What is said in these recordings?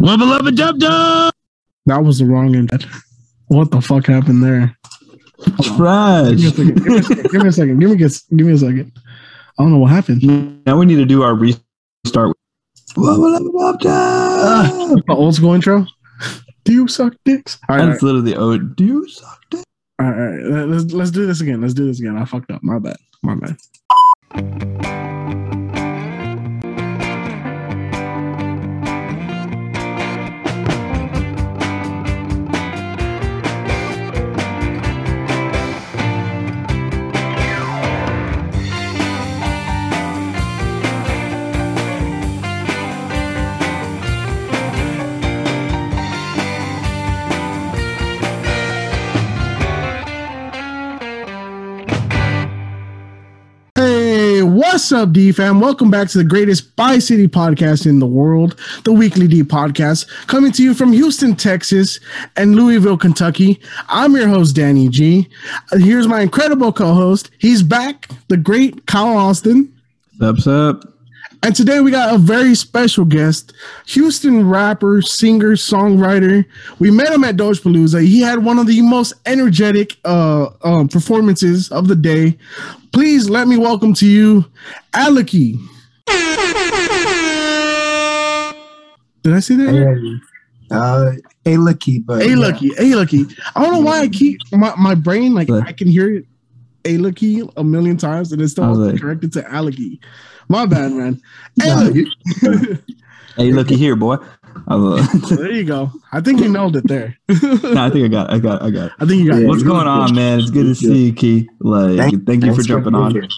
Lubba lubba dub dub. That was the wrong end. What the fuck happened there? Trash. Give me a second. Give me a second. Give me a second. Give me a, give me a second. I don't know what happened. Now we need to do our restart. The old school intro. Do you suck dicks? All right, all That's literally oh, do you suck dick? right, all right. Let's let's do this again. Let's do this again. I fucked up. My bad. My bad. What's up, D fam? Welcome back to the greatest Bi City podcast in the world, the Weekly D podcast, coming to you from Houston, Texas, and Louisville, Kentucky. I'm your host, Danny G. Here's my incredible co host. He's back, the great Kyle Austin. Sup, sup. And today we got a very special guest, Houston rapper, singer, songwriter. We met him at Doge Palooza. He had one of the most energetic uh, um, performances of the day. Please let me welcome to you, Aleki. Did I say that? Hey, uh, hey, lucky, but A lucky, A lucky. I don't know why I keep my, my brain like But- I can hear it A lucky a million times and it's still like- corrected to Aleki. My bad, man. Nah, A you- Hey, looky here, boy. I was, there you go. I think you nailed it there. no, I think I got, I got, I got. I think you got Yeah. it. What's going on, man? It's good to see you, Key. Like, Thank- thank, you for jumping being on. here.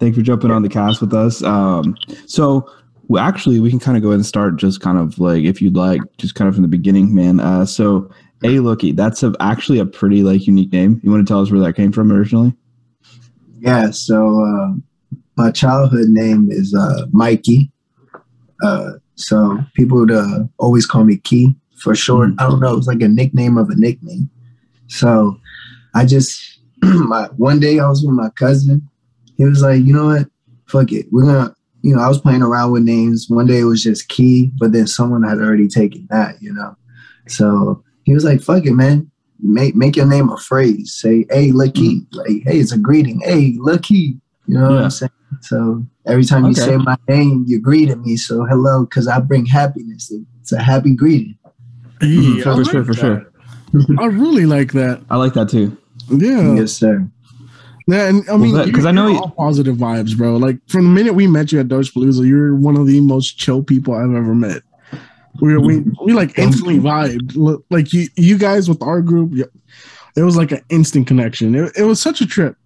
Thank you for jumping on the cast with us. Um, so well, actually, we can kind of go ahead and start just kind of like, if you'd like, just kind of from the beginning, man. Uh, so, Ayluhkey, that's a, actually a pretty like unique name. You want to tell us where that came from originally? Yeah, so uh, my childhood name is uh, Mikey. Uh, so people would uh, always call me Key for short. I don't know, it was like a nickname of a nickname. So I just, my one day I was with my cousin. He was like, you know what? Fuck it. We're going to, you know, I was playing around with names. One day it was just Key, but then someone had already taken that, you know? So he was like, fuck it, man. Make make your name a phrase. Say, hey, lucky. Like, hey, it's a greeting. Hey, lucky. You know what I'm saying? So every time you say my name, you're greeting me. So hello, because I bring happiness. It's a happy greeting. Hey, Mhm, for like sure, for that. sure. I really like that. I like that too. Yeah. Yes, sir. Yeah, and I mean, 'cause you're- I know you're you- all positive vibes, bro. Like from the minute we met you at Doge Palooza, you're one of the most chill people I've ever met. We we we like instantly vibed. Like you you guys with our group, it was like an instant connection. It, it was such a trip.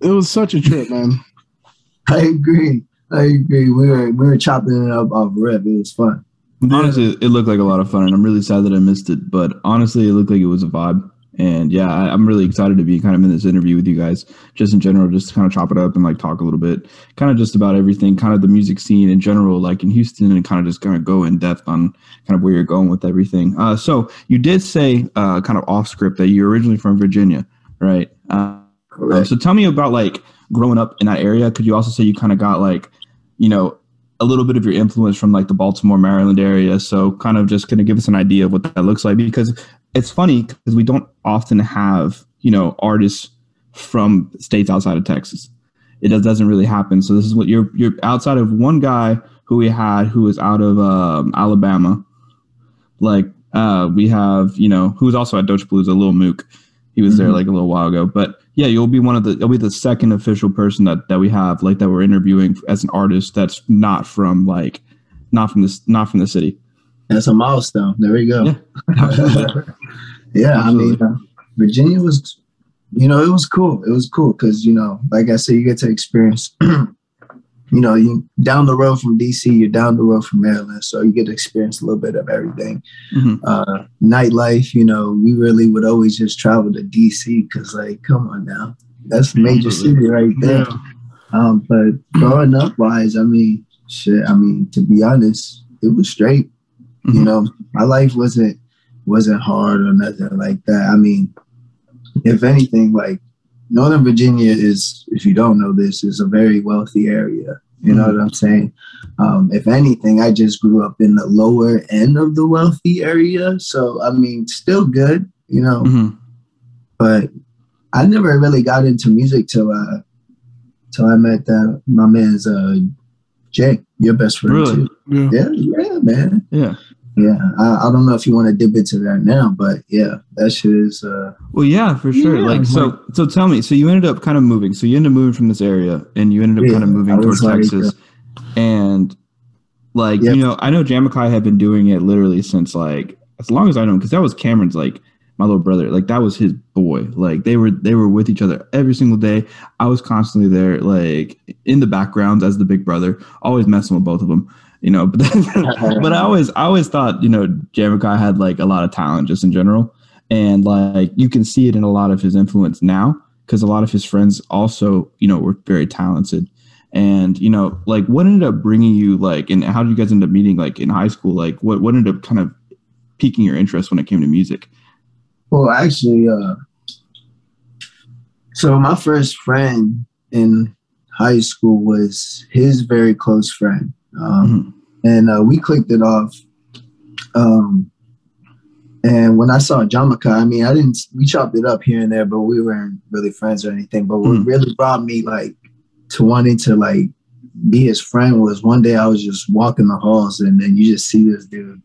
It was such a trip, man. I agree. I agree. We were we were chopping it up off rip. It was fun. Honestly, it looked like a lot of fun, and I'm really sad that I missed it. But honestly, it looked like it was a vibe. And yeah, I, I'm really excited to be kind of in this interview with you guys, just in general, just to kind of chop it up and like talk a little bit, kind of just about everything, kind of the music scene in general, like in Houston, and kind of just kind of go in depth on kind of where you're going with everything. Uh, so you did say, uh, kind of off script, that you're originally from Virginia, right? Uh, uh, Correct. so tell me about like growing up in that area. Could you also say you kind of got like, you know, a little bit of your influence from like the Baltimore, Maryland area. So kind of just kind of give us an idea of what that looks like because it's funny because we don't often have, you know, artists from states outside of Texas. It does, doesn't really happen. So this is what you're you're outside of one guy who we had who was out of um, Alabama. Like uh, we have, you know, who's also at Doge a little Mook. He was there Mhm. like a little while ago. But yeah, you'll be one of the you'll be the second official person that that we have like that we're interviewing as an artist that's not from like not from this not from the city. That's a milestone. There we go. Yeah. Yeah, I mean, uh, Virginia was, you know, it was cool. It was cool because you know, like I said, you get to experience. you know, you down the road from DC, you're down the road from Maryland, so you get to experience a little bit of everything. Mhm. Uh, nightlife, you know, we really would always just travel to DC because, like, come on now, that's a major city right there. Yeah. Um, but growing up wise, I mean, shit. I mean, to be honest, it was straight. You Mhm. know, my life wasn't wasn't hard or nothing like that. I mean, if anything, like Northern Virginia is, if you don't know this, is a very wealthy area. You know what I'm saying? Um, if anything, I just grew up in the lower end of the wealthy area. So, I mean, still good, you know, Mhm. but I never really got into music till uh till I met uh, my man's uh Jay, your best friend Really? too. Yeah. Yeah, yeah, man. Yeah. Yeah. I, I don't know if you want to dip into that now, but yeah, that shit is uh Well, yeah, for sure. Yeah, like, so, so tell me. So you ended up kind of moving. So you ended up moving from this area, and you ended up Yeah, kind of moving towards like, Texas. And like, Yep. you know, I know Jamikai had been doing it literally since like as long as I know, because that was Cameron's like my little brother. Like that was his boy. Like they were they were with each other every single day. I was constantly there, like in the background as the big brother, always messing with both of them. You know, but but I always I always thought you know Jamikai had like a lot of talent just in general, and like you can see it in a lot of his influence now because a lot of his friends also you know were very talented, and you know like what ended up bringing you like and how did you guys end up meeting like in high school? Like what what ended up kind of piquing your interest when it came to music? Well, actually, uh, so my first friend in high school was his very close friend, um, and uh, we clicked it off. Um, and when I saw Jamikai, I mean, I didn't. We chopped it up here and there, but we weren't really friends or anything. But what Mhm. really brought me like to wanting to like be his friend was one day I was just walking the halls, and then you just see this dude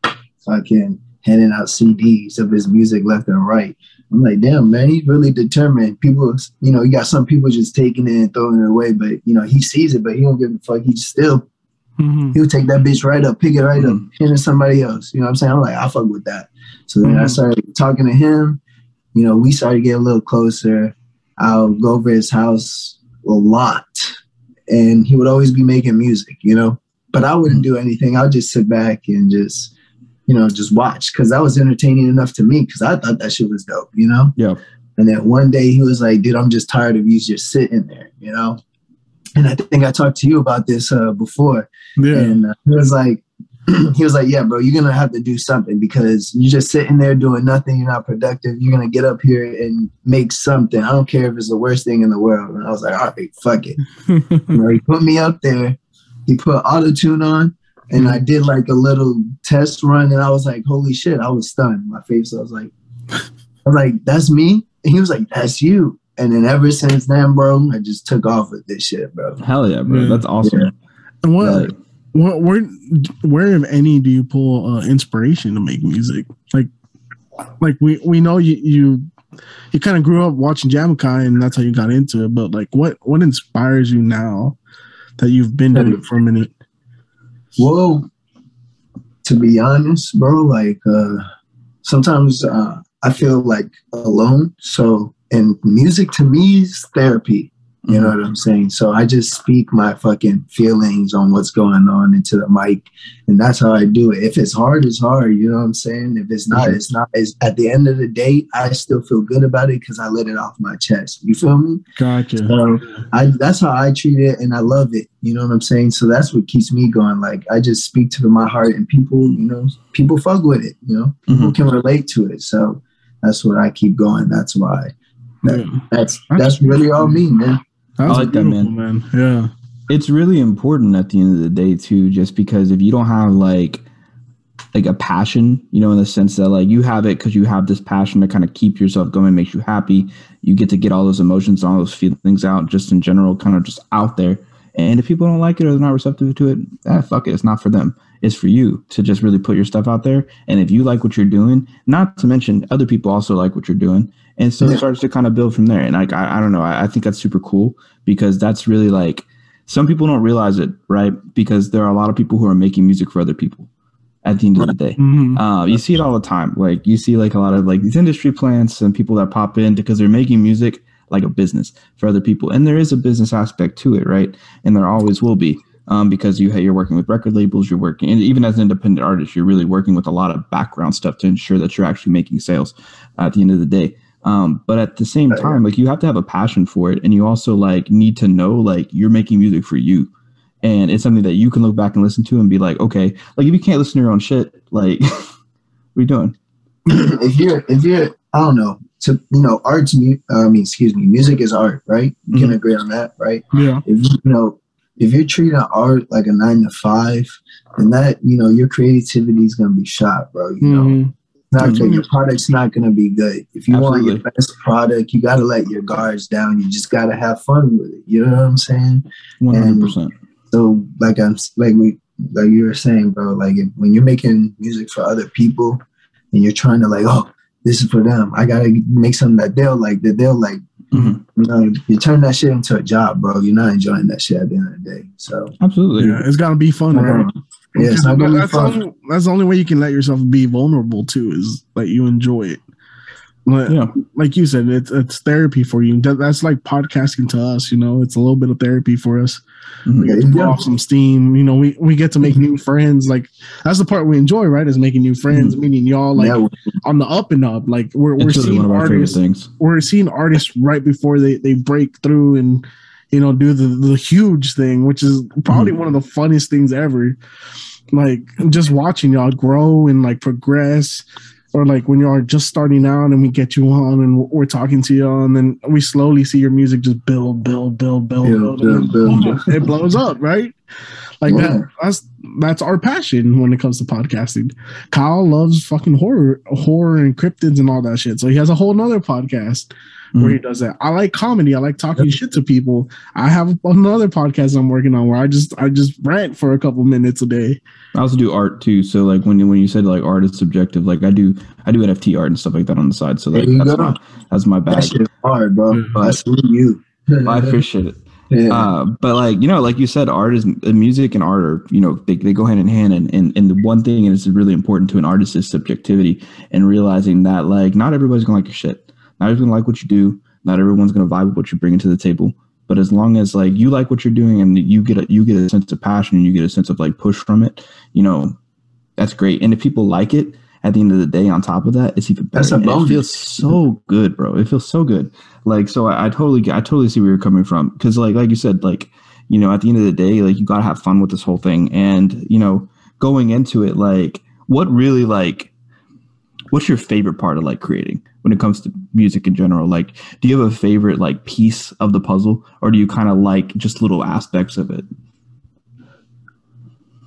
fucking handing out CDs of his music left and right. I'm like, damn, man, he's really determined. People, you know, you got some people just taking it and throwing it away, but you know, he sees it, but he don't give a fuck. He still, Mhm. he'll take that bitch right up, pick it right up, hand it somebody else. You know what I'm saying? I'm like, I fuck with that. So then I Mhm. started talking to him. You know, we started getting a little closer. I'll go over his house a lot, and he would always be making music. You know, but I wouldn't do anything. I'll just sit back and just, you know, just watch because that was entertaining enough to me because I thought that shit was dope. You know. Yeah. And then one day he was like, dude, I'm just tired of you just sitting there, you know? And I think I talked to you about this uh, before. Yeah. And uh, he was like, he was like, yeah, bro, you're going to have to do something because you're just sitting there doing nothing. You're not productive. You're going to get up here and make something. I don't care if it's the worst thing in the world. And I was like, all right, fuck it. You know, he put me up there. He put auto tune on. And I did like a little test run, and I was like, "Holy shit!" I was stunned. My face, I was like, "I was like, that's me." And he was like, "That's you." And then ever since then, bro, I just took off with this shit, bro. Hell yeah, bro. Yeah. That's awesome. And what, Like, what, where, where, if any, do you pull uh, inspiration to make music? Like, like we we know you you you kind of grew up watching Jamikai, and that's how you got into it. But like, what what inspires you now that you've been doing it for a minute? Well, to be honest, bro, like uh sometimes uh I feel like alone. So and music to me is therapy. You know what I'm saying? So I just speak my fucking feelings on what's going on into the mic, and that's how I do it. If it's hard, it's hard. You know what I'm saying? If it's not, it's not. It's, at the end of the day, I still feel good about it because I let it off my chest. You feel me? Gotcha. So I that's how I treat it, and I love it. You know what I'm saying? So that's what keeps me going. Like I just speak to my heart, and people, you know, people fuck with it. You know, people Mhm. can relate to it. So that's what I keep going. That's why. Yeah. That's that's really all me, man. That's I like that, beautiful, man. Yeah. it's really important at the end of the day too just because if you don't have like like a passion you know in the sense that like you have it because you have this passion to kind of keep yourself going makes you happy you get to get all those emotions all those feelings out just in general kind of just out there and if people don't like it or they're not receptive to it ah, fuck it it's not for them it's for you to just really put your stuff out there and if you like what you're doing not to mention other people also like what you're doing and so it starts to kind of build from there and like i, I don't know I, I think that's super cool because that's really like some people don't realize it, right? Because there are a lot of people who are making music for other people at the end of the day. Mhm. Uh, you see it all the time. Like you see like a lot of like these industry plants and people that pop in because they're making music like a business for other people. And there is a business aspect to it, right? And there always will be. Um, because you you're working with record labels, you're working, and even as an independent artist, you're really working with a lot of background stuff to ensure that you're actually making sales at the end of the day. Um, but at the same Oh, time, like you have to have a passion for it, and you also like need to know like you're making music for you, and it's something that you can look back and listen to and be like, okay, like if you can't listen to your own shit, like what are you doing? if you're if you're I don't know to you know arts mu- I mean excuse me music is art right you can Mhm. agree on that right Yeah. if you, you know if you're treating art like a nine to five, then that you know your creativity is gonna be shot, bro. You know, Mhm. Not Mhm. good. Your product's not gonna be good. If you want your best product, you gotta let your guards down. You just gotta have fun with it. You know what I'm saying? One hundred percent. So like I'm like we like you were saying, bro. Like if, when you're making music for other people and you're trying to like, oh, this is for them. I gotta make something that they'll like. That they'll like. Mhm. You know, you turn that shit into a job, bro. You're not enjoying that shit at the end of the day. So Absolutely. Yeah, it's gotta be fun, right? Yeah, it's not that's, the only, that's the only way you can let yourself be vulnerable too is that you enjoy it. Like, Yeah. like you said, it's it's therapy for you. That's like podcasting to us. You know, it's a little bit of therapy for us. Mhm. We get to blow off some steam. You know, we, we get to make new friends. Like that's the part we enjoy, right? Is making new friends, meeting y'all like yeah, on the up and up. Like we're we're seeing one of our favorite artists things. we're seeing artists right before they they break through and you know do the the huge thing which is probably Mhm. one of the funniest things ever like just watching y'all grow and like progress or like when y'all are just starting out and we get you on and we're talking to y'all and then we slowly see your music just build build build build Build, build, build, build. it blows up right like Yeah. that that's that's our passion when it comes to podcasting kyle loves fucking horror horror and cryptids and all that shit so he has a whole nother podcast where he does that. I like comedy. I like talking shit to people. I have another podcast I'm working on where I just I just rant for a couple minutes a day. I also do art too. So like when you when you said like art is subjective, like I do I do NFT art and stuff like that on the side. So like There you that's go. my that's my that bag. shit is hard, bro. Mhm. I you. I appreciate it. yeah. Uh, but like you know, like you said, art is uh, music and art are you know they, they go hand in hand, and, and and the one thing is really important to an artist is subjectivity and realizing that like not everybody's gonna like your shit, not everyone's gonna like what you do, not everyone's gonna vibe with what you're bringing to the table. But as long as like you like what you're doing and you get a you get a sense of passion and you get a sense of like push from it, you know, that's great. And if people like it, at the end of the day, on top of that, it's even better. That's a bonus. It feels so good, bro. It feels so good. Like so, I, I totally I totally see where you're coming from because like like you said, like you know, at the end of the day, like you gotta have fun with this whole thing, and you know, going into it, like what really like what's your favorite part of like creating when it comes to music in general like do you have a favorite like piece of the puzzle or do you kind of like just little aspects of it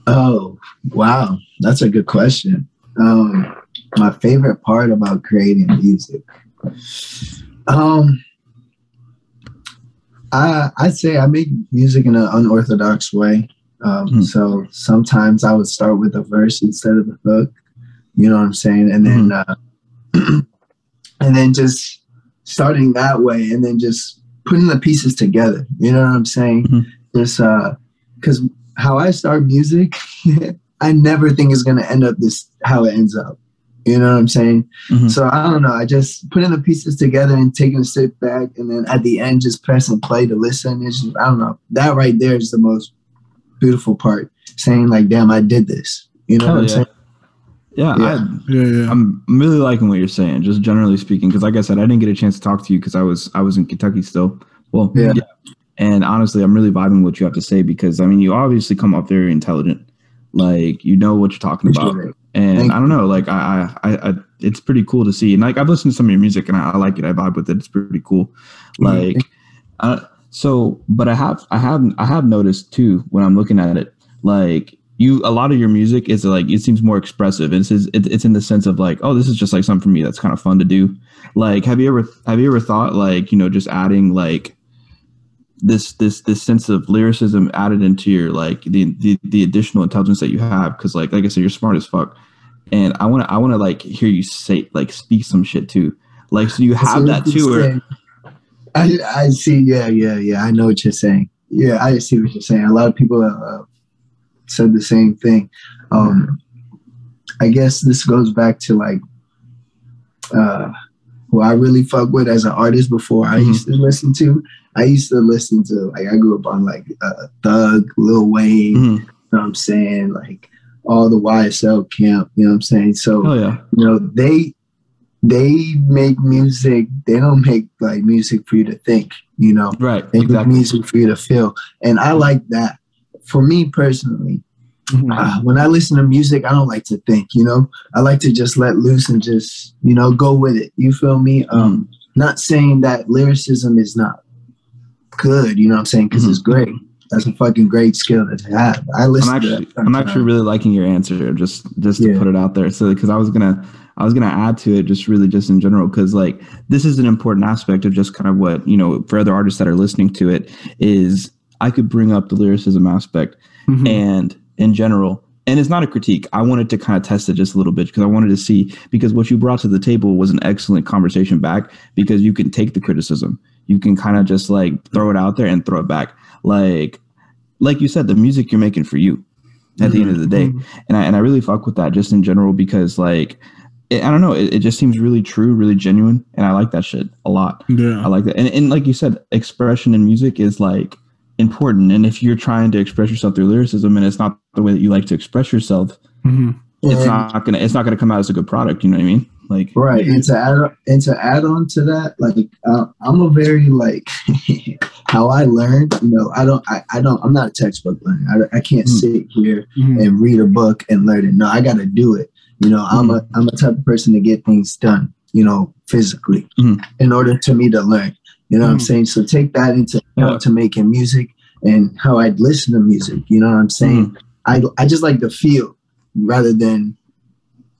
Oh, wow. That's a good question. Um, my favorite part about creating music. Um, I I'd say I make music in an unorthodox way. Um, Hmm. So sometimes I would start with a verse instead of the hook. You know what I'm saying? And then uh, and then just starting that way, and then just putting the pieces together. You know what I'm saying? Mhm. Just uh, because how I start music, I never think it's gonna end up this how it ends up. You know what I'm saying? Mhm. So I don't know. I just putting the pieces together and taking a step back, and then at the end, just pressing play to listen. It's just, I don't know. That right there is the most beautiful part. Saying like, "Damn, I did this." You know Hell what I'm yeah. saying? Yeah, Yeah. I, Yeah, yeah. I'm really liking what you're saying, just generally speaking. Because, like I said, I didn't get a chance to talk to you because I was I was in Kentucky still. Well, Yeah. And honestly, I'm really vibing what you have to say because I mean, you obviously come off very intelligent. Like you know what you're talking about, Appreciate it. and Thank I don't know, like I, I, I, I, it's pretty cool to see. And like I've listened to some of your music, and I, I like it. I vibe with it. It's pretty cool. Like, uh, so, but I have, I have, I have noticed too when I'm looking at it, like you, a lot of your music is like it seems more expressive. It's it, it's in the sense of like, oh, this is just like something for me that's kind of fun to do. Like, have you ever, have you ever thought like, you know, just adding like this this this sense of lyricism added into your like the the, the additional intelligence that you have because like like I said you're smart as fuck and I want to I want to like hear you say like speak some shit too like so you have that too or. I I see. Yeah, yeah, yeah. I know what you're saying. Yeah, I see what you're saying. A lot of people uh, said the same thing. Um, I guess this goes back to like uh, who I really fuck with as an artist before I Mhm. used to listen to. I used to listen to like I grew up on like uh, Thug, Lil Wayne. Mhm. You know what I'm saying? Like all the YSL camp. You know what I'm saying? So oh yeah you know they they make music they don't make like music for you to think you know right they make exactly music for you to feel and i like that for me personally uh, when i listen to music i don't like to think you know i like to just let loose and just you know go with it you feel me um not saying that lyricism is not good you know what i'm saying because it's great that's a fucking great skill to have. I listen. I'm actually, I'm actually really liking your answer. Just, just to Yeah. put it out there. So, because I was gonna, I was gonna add to it, just really, just in general, because like this is an important aspect of just kind of what you know for other artists that are listening to it is I could bring up the lyricism aspect Mhm. and in general. And it's not a critique. I wanted to kind of test it just a little bit because I wanted to see because what you brought to the table was an excellent conversation back because you can take the criticism. You can kind of just like throw it out there and throw it back. Like like you said, the music you're making for you at the end of the day. Mhm. And I and I really fuck with that just in general because like it, I don't know, it, it just seems really true, really genuine. And I like that shit a lot. Yeah, I like that. And, and like you said, expression in music is like important. And if you're trying to express yourself through lyricism and it's not the way that you like to express yourself, Mhm. it's And- not gonna it's not gonna come out as a good product. You know what I mean? Like Right, and to add and to add on to that, like uh, I'm a very like how I learned. You know, I don't, I, I don't, I'm not a textbook learner. I, I can't Mm. sit here Mhm. and read a book and learn it. No, I got to do it. You know, I'm a, I'm a type of person to get things done. You know, physically, Mhm. in order to me to learn. You know what I'm Mhm. saying? So take that into account to making music and how I'd listen to music. You know what I'm saying? I, I just like to feel rather than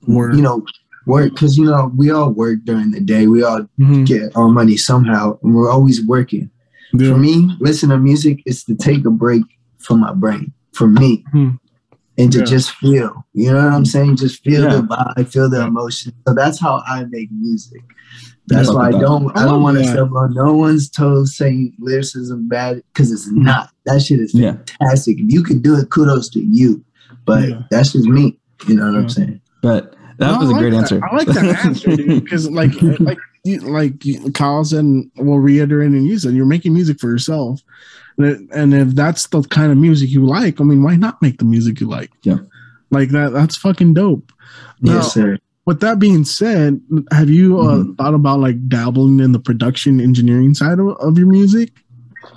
Word. you know work because you know we all work during the day. We all Mhm. get our money somehow, and we're always working. Yeah. For me, listen to music is to take a break from my brain. For me, Mhm. and to Yeah. just feel. You know what I'm saying? Just feel Yeah. the vibe, feel the emotion. So that's how I make music. Yeah, That's why I don't. I I don't want to that. step on no one's toes saying lyricism bad because it's hmm. not. That shit is Yeah. fantastic. If you can do it, kudos to you. But Yeah. that's just me. You know what Yeah. I'm saying? But that No, was I a like great that. answer. I like that answer because, like, uh, like, you, like you, Kyle said, and well, reiterating you said, you're making music for yourself, and, it- and if that's the kind of music you like, I mean, why not make the music you like? Yeah. like that. That's fucking dope. Now, Yes, sir. With that being said, have you uh, Mhm. thought about like dabbling in the production engineering side of, of your music?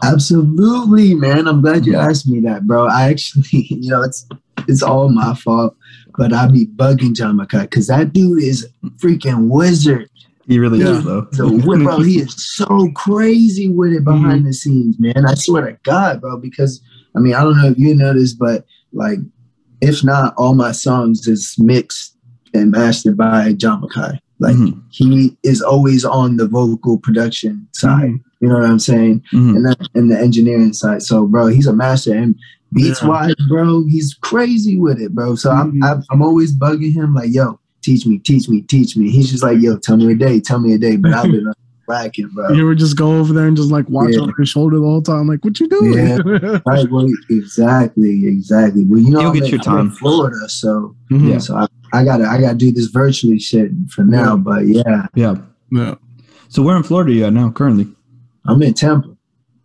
Absolutely, man. I'm glad you asked me that, bro. I actually, you know, it's it's all my fault, but I be bugging John McCut because that dude is freaking wizard. He really Yeah. is though. So, bro, he is so crazy with it behind the scenes, man. I swear to God, bro. Because I mean, I don't know if you know this, but like, if not, all my songs is mixed and mastered by John McKay. Like, Mhm. he is always on the vocal production side. Mhm. You know what I'm saying? Mhm. and that and the engineering side. So, bro, he's a master. And beats Yeah. wise, bro, he's crazy with it, bro. So I'm, Mhm. I'm I'm always bugging him like, yo, teach me, teach me, teach me. He's just like, yo, tell me a day, tell me a day. But I've been lacking, bro. You ever just go over there and just like watch Yeah. over his shoulder the whole time, like, what you doing? Yeah. Right, well, exactly, exactly. Well, you know, You'll I'm get in, your I'm in time. Florida, so. Yeah. so I, I gotta I gotta do this virtually shit for now. Yeah. But yeah, Yeah. yeah. So where in Florida are you at now currently? I'm in Tampa.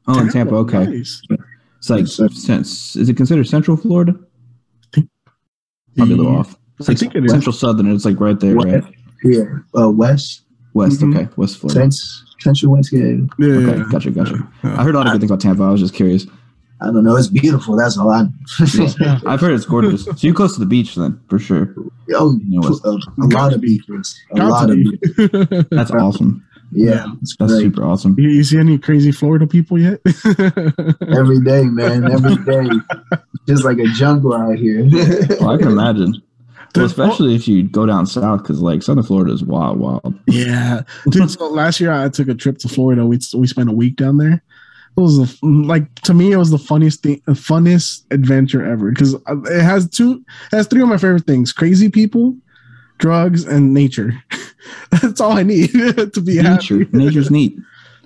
Oh, in Tampa. Okay. Nice. It's like Yes, sir. sense. Is it considered Central Florida? Probably a little off. It's I like think it is. Central Southern. It's like right there, What? right? Yeah, uh, West, West. Mhm. Okay, West Florida. Central, Central West. Yeah, Yeah, Okay, yeah. gotcha, gotcha. Yeah. I heard a lot of good things about Tampa. I was just curious. I don't know. It's beautiful. That's all I. Yeah. I've heard it's gorgeous. So you're close to the beach, then for sure. Oh, You know a, a lot of beaches. A Got lot of beaches. That's awesome. Yeah, Yeah. it's That's great. super awesome. You, you see any crazy Florida people yet? Every day, man. Every day. Just like a jungle out here. Well, I can imagine. Well, especially if you go down south, because like Southern Florida is wild, wild. yeah, dude. So last year I took a trip to Florida. We we spent a week down there. It was the, like to me, it was the funniest thing, the funnest adventure ever because it has two, it has three of my favorite things: crazy people, drugs, and nature. That's all I need to be Nature, happy. nature's neat.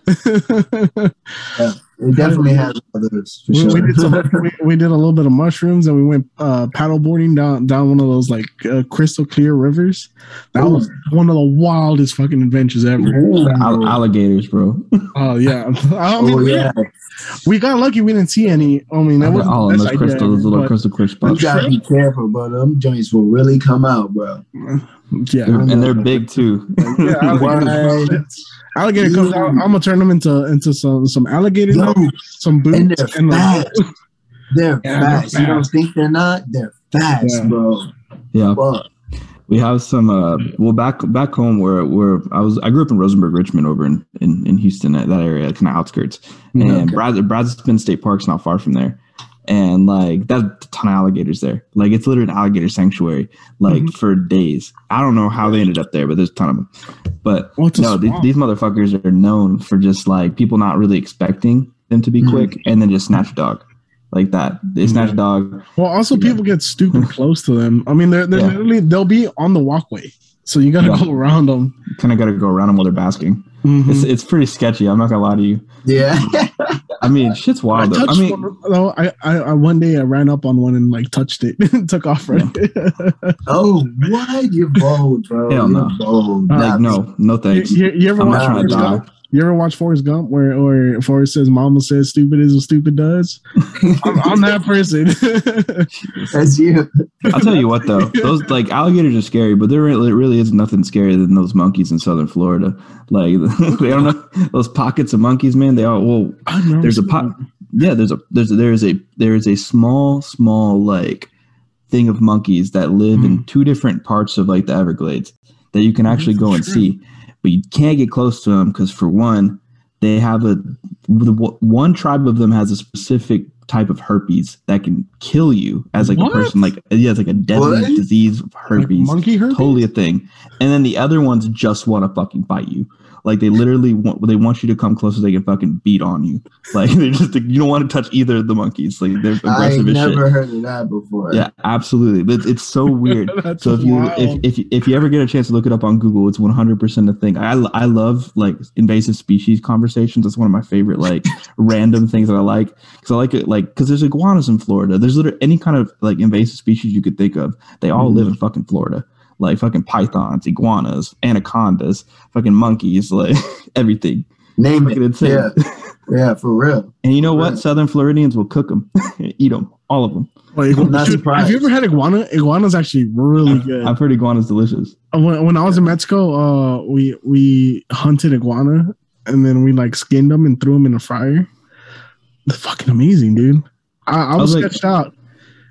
It definitely has others for we, sure. we did some, we, we did a little bit of mushrooms and we went uh, paddle boarding down down one of those like uh, crystal clear rivers. That Ooh. was one of the wildest fucking adventures ever. Ooh. Al- alligators, bro. Oh yeah, I mean, Oh we, yeah, we got lucky. We didn't see any. I mean, that was all in those crystal, those little crystal clear you spots. gotta be careful, bro. Them joints will really come out, bro. yeah. They're- and they're big too. Yeah, alligator, alligator comes out. I'm gonna turn them into into some some alligator, Yo, some boots, and they're and like, fast. They're Yeah, they're fast. You don't think they're not? They're fast, Yeah. bro. yeah, Fuck. We have some. Uh, well, back back home where where I was, I grew up in Rosenberg, Richmond, over in in, in Houston, that that area, kind of outskirts. And Okay. Brad, Brazos Bend State Park's not far from there. and like that's a ton of alligators there. Like it's literally an alligator sanctuary, like Mhm. for days. I don't know how they ended up there, but there's a ton of them. But Well, no, these, these motherfuckers are known for just like people not really expecting them to be Mhm. quick, and then just snatch a dog like that. They snatch a dog. Well, also Yeah. people get stupid close to them. I mean, they're, they're Yeah. literally they'll be on the walkway, so you gotta Yeah. go around them. Kind of got to go around them while they're basking. Mhm. It's it's pretty sketchy. I'm not gonna lie to you. Yeah. I mean, shit's I wild. Though. I mean, one. Though I, I, I one day I ran up on one and like touched it, and took off right. oh, what? You're bold, bro. Hell no. bold. Uh, like no, no thanks. you, you ever I'm watch not trying to Forrest die. Gump? You ever watch Forrest Gump where or Forrest says "Mama says stupid is what stupid does"? I'm, I'm that person. That's you. I'll tell you what though, those like alligators are scary, but there really, really is nothing scarier than those monkeys in southern Florida. Like they don't know those pockets of monkeys, man. They all well, there's a pot. Yeah, there's a there's a, there is a there is a small small like thing of monkeys that live in mm-hmm. two different parts of like the Everglades that you can oh, actually go and True. see, but you can't get close to them because for one, they have a the one tribe of them has a specific type of herpes that can kill you as like What? a person like yeah it's like a deadly What? disease of Like herpes monkey herpes. totally a thing and then the other ones just want to fucking bite you like they literally want they want you to come close so they can fucking beat on you like they just like, you don't want to touch either of the monkeys like they're I aggressive ain't as never shit heard of that before. yeah absolutely it's, it's so weird so if you if, if if you ever get a chance to look it up on Google, it's one hundred percent a thing. I I love like invasive species conversations. That's one of my favorite like random things that I like because I like it like because there's iguanas in Florida. There's literally any kind of like invasive species you could think of. They all mm-hmm. live in fucking Florida. Like fucking pythons, iguanas, anacondas, fucking monkeys, like everything. Name Fucking it. insane. Yeah. Yeah, for real. And you know what? Right. Southern Floridians will cook them, eat them, all of them. Like, I'm not dude, have you ever had iguana? Iguana's actually really good. I've heard iguana's delicious. when, when I was in Mexico, uh, we we hunted iguana and then we like skinned them and threw them in a fryer. It's fucking amazing, dude. I, I was was like- sketched out.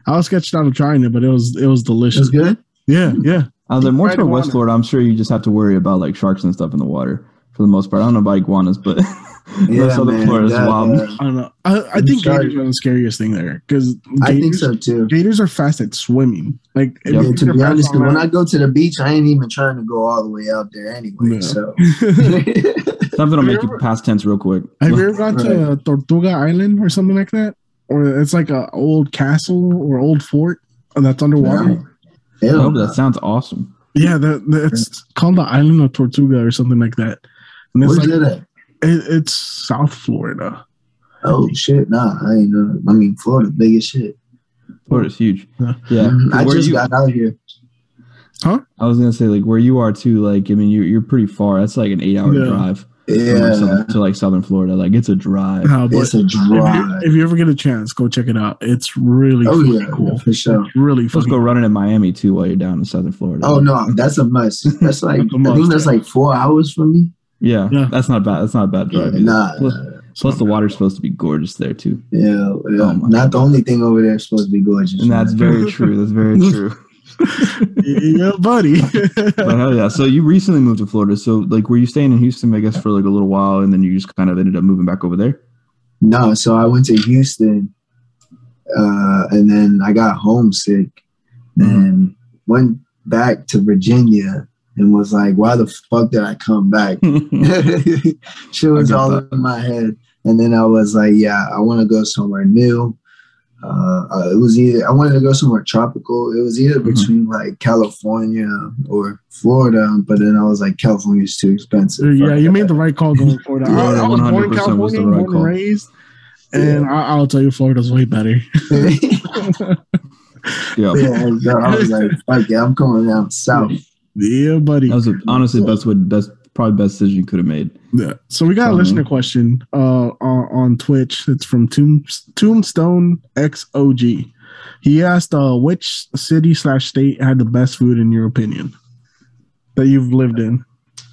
I was sketched out of trying it, but it was it was It delicious. was good. Yeah, yeah. I was like more Fried toward West. Florida. I'm sure you just have to worry about like sharks and stuff in the water for the most part. I don't know about iguanas, but Yeah, Southern man. Florida is wild. uh, I don't know. I, I think sorry. gators are the scariest thing there because I think so too. Gators are fast at swimming. Like if Yeah, you Yeah, put to be honest, on 'cause when that- I go to the beach, I ain't even trying to go all the way out there anyway. Yeah. So something will make you you past tense real quick. Have you ever gone to Right. Tortuga Island or something like that? Or it's like a old castle or old fort that's underwater. Hell Oh, no. that sounds awesome. Yeah, the, the, it's called the Island of Tortuga or something like that. And it's Where's like it at? it, it's South Florida. Oh shit, nah, I ain't know. I mean, Florida, big as shit. Florida's huge. Yeah. Yeah, Mhm. I just you- got out here. Huh? I was gonna say like where you are too. Like I mean, you're you're pretty far. That's like an eight hour Yeah. drive from, like, Yeah, to like southern Florida. Like it's a drive. But it's a if you, drive. if you ever get a chance, go check it out. It's really Oh yeah, cool. for sure. It's really Let's go running in Miami too while you're down in southern Florida. Oh no, that's a must. That's like That's a I must, think that's yeah. like four hours from me. yeah, Yeah. that's not bad. That's not a bad drive. either. Nah, Plus, plus the water's supposed to be gorgeous there too, yeah, yeah. Oh not the only thing over there is supposed to be gorgeous. and that's man. very true. That's very true. Yeah, buddy. But hell yeah! So you recently moved to Florida. So like, were you staying in Houston, I guess, for like a little while, and then you just kind of ended up moving back over there? No, so I went to Houston, uh, and then I got homesick, Mm-hmm. and went back to Virginia, and was like, "Why the fuck did I come back?" Shit was all that. in my head, and then I was like, "Yeah, I want to go somewhere new." Uh, uh, it was either I wanted to go somewhere tropical. It was either Mhm. between like California or Florida, but then I was like, California's too expensive. yeah, Fuck you that. made the right call going for that. I, Yeah, I was born in 100% was the California, right born call. and raised, and I, I'll tell you, Florida's way better. Yeah, yeah, so I was like, fuck yeah, I'm coming down south. yeah, buddy. that was a, honestly the best way, best probably best decision you could have made. Yeah. So we got a Funny. listener question uh, on, on Twitch. It's from Tomb, Tombstone XOG. He asked, uh, "Which city slash state had the best food in your opinion that you've lived in?"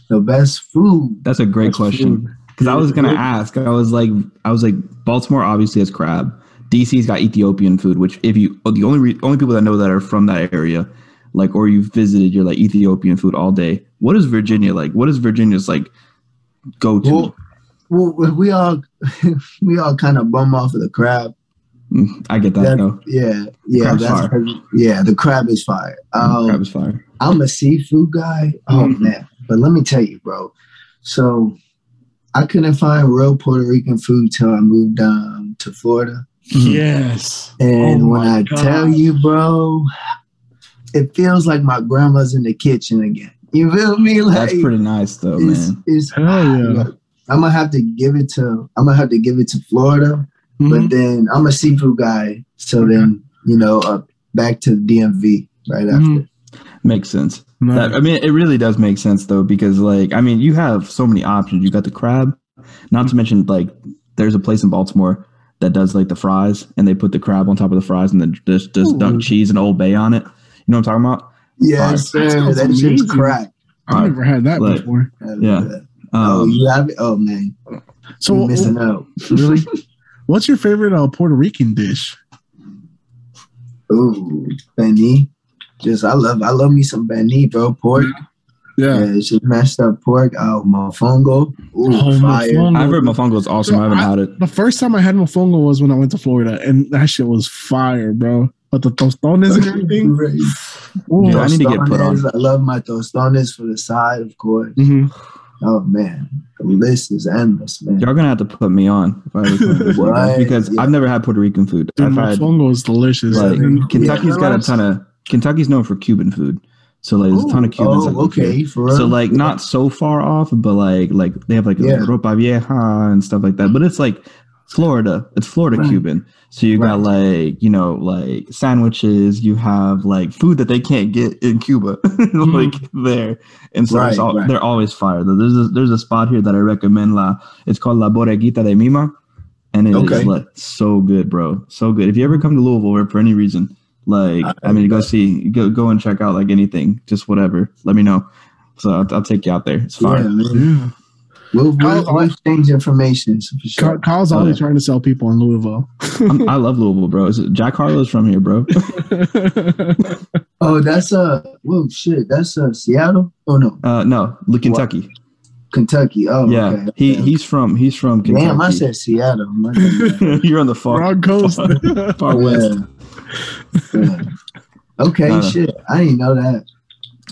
The best food. That's a great Best question. food. Because I was gonna Yeah. ask, I was like, I was like, Baltimore obviously has crab. DC's got Ethiopian food, which if you the only re, only people that know that are from that area, like or you've visited, you're like Ethiopian food all day. What is Virginia like? What is Virginia's like go to? Well, well, we all we all kind of bum off of the crab. Mm, I get that, That- though. Yeah, yeah, Crab's that's fire. yeah. The crab is fire. Um, Crab is fire. I'm a seafood guy. Oh Mhm. man, but let me tell you, bro. So I couldn't find real Puerto Rican food till I moved um, to Florida. Mhm. Yes. And Oh when I God. tell you, bro, it feels like my grandma's in the kitchen again. You feel me? Like That's pretty nice, though, it's, man. it's Hell yeah. I'm gonna have to give it to I'm gonna have to give it to Florida, Mhm. but then I'm a seafood guy, so then you know uh, back to the DMV right after. Mhm. Makes sense. Nice. That, I mean, it really does make sense though, because like, I mean, you have so many options. You got the crab, not to mention like, there's a place in Baltimore that does like the fries, and they put the crab on top of the fries, and then just just Ooh. dunk cheese and Old Bay on it. You know what I'm talking about? Yes, That sir. That shit's crack. I've never had that Like- before. Yeah. oh, Um, you have it? Oh man, So, you missing out. really, what's your favorite uh, Puerto Rican dish? Ooh, Benny. Just I love I love me some Benny, bro. Pork. Yeah, it's just mashed up pork. Oh, mofongo. Ooh, Oh, fire. mofongo. I've heard mofongo is awesome. So I haven't I- had it. The first time I had mofongo was when I went to Florida, and that shit was fire, bro. But the tostones and everything. Right. Ooh, Yeah, I need to get put on. I love my tostones for the side, of course. mhm. Oh man, the list is endless, man. Y'all gonna have to put me on if I ever come to Puerto Rico, What? because Yeah. I've never had Puerto Rican food. Dude, I've had mofongo is delicious. like And- Kentucky's got a ton of Kentucky's known for Cuban food, so like there's a ton of Cubans. Oh, okay, for. So like not so far off, but like like they have like Yeah. ropa vieja and stuff like that. But it's like Florida. It's Florida Right. Cuban. So you got like you know like sandwiches. You have like food that they can't get in Cuba, hmm. like there. And so it's Right, all, right. they're always fire. There's a, there's a spot here that I recommend. La it's called La Bodeguita de Mima, and it is Okay. like so good, bro. So good. If you ever come to Louisville or for any reason, like I, mean, go see, go go and check out like anything, just whatever. Let me know. So I'll, I'll take you out there. It's yeah, fine. yeah. We'll, we'll, we'll exchange information for Ky- sure. Kyle's Oh, always yeah. trying to sell people in Louisville. I'm, I love Louisville, bro. Is Jack Harlow's from here, bro. Oh, that's uh, whoa, shit, that's uh, Seattle. Oh no, Uh, no, Lu- Kentucky. Kentucky. Oh, yeah, okay. he okay. he's from he's from Kentucky. Damn, I said Seattle. You're on the far Wrong coast. far west. Yeah. Yeah. Okay, No, no. shit. I didn't know that.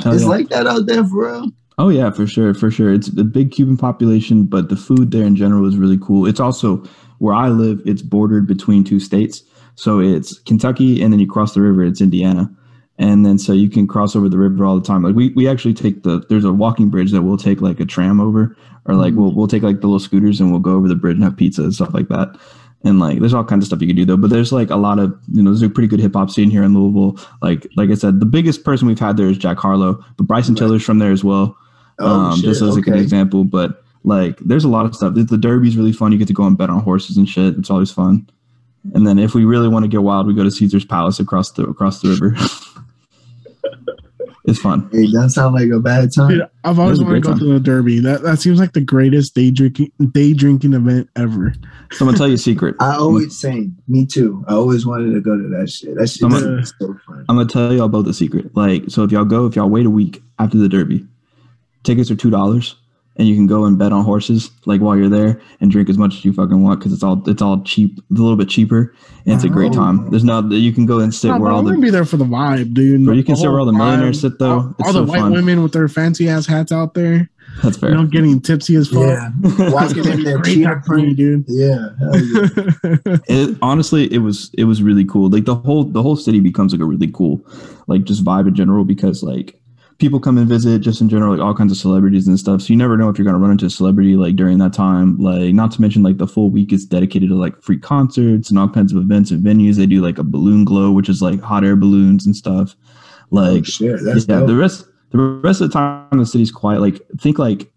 It's yeah. like that out there for real. Oh yeah, for sure, for sure. It's a big Cuban population, but the food there in general is really cool. It's also where I live. It's bordered between two states, so it's Kentucky, and then you cross the river. It's Indiana, and then so you can cross over the river all the time. Like we we actually take the there's a walking bridge that we'll take like a tram over, or like we'll mm-hmm. we'll take like the little scooters and we'll go over the bridge and have pizza and stuff like that. And like, there's all kinds of stuff you can do though. But there's like a lot of, you know, there's a pretty good hip hop scene here in Louisville. Like, like I said, the biggest person we've had there is Jack Harlow, but Bryson Right. Tiller's from there as well Oh, um, shit. just as a good example. But like, there's a lot of stuff. The, the derby's really fun. You get to go and bet on horses and shit. It's always fun. And then if we really want to get wild, we go to Caesar's Palace across the across the river. it's fun. Hey, that sound like a bad time. Dude, I've always That was a wanted to great go to the Derby. That that seems like the greatest day drinking day drinking event ever. So I'm gonna tell you a secret. I always same. Me too. I always wanted to go to that shit. That shit Someone- is so fun. I'm gonna tell y'all both a secret. Like, so if y'all go, if y'all wait a week after the Derby, tickets are two dollars, and you can go and bet on horses like while you're there and drink as much as you fucking want because it's all it's all cheap, it's a little bit cheaper, and it's a great Oh. time. There's no you can go and sit No, where all I'm gonna the be there for the vibe, dude. Bro, you can sit where all the whole millionaires vibe. sit, though. All, It's all so the white fun. women with their fancy ass hats out there, that's fair. you know, getting tipsy as fuck. Yeah, walking in there, Great cheer time for me, print. dude. Yeah, yeah. it, honestly, it was it was really cool. Like the whole the whole city becomes like a really cool, like just vibe in general because like people come and visit just in general, like all kinds of celebrities and stuff. So you never know if you're gonna run into a celebrity like during that time. Like not to mention like the full week is dedicated to like free concerts and all kinds of events and venues. They do like a balloon glow, which is like hot air balloons and stuff. Oh, like oh, shit, that's yeah, dope. the rest the rest of the time the city's quiet. Like think like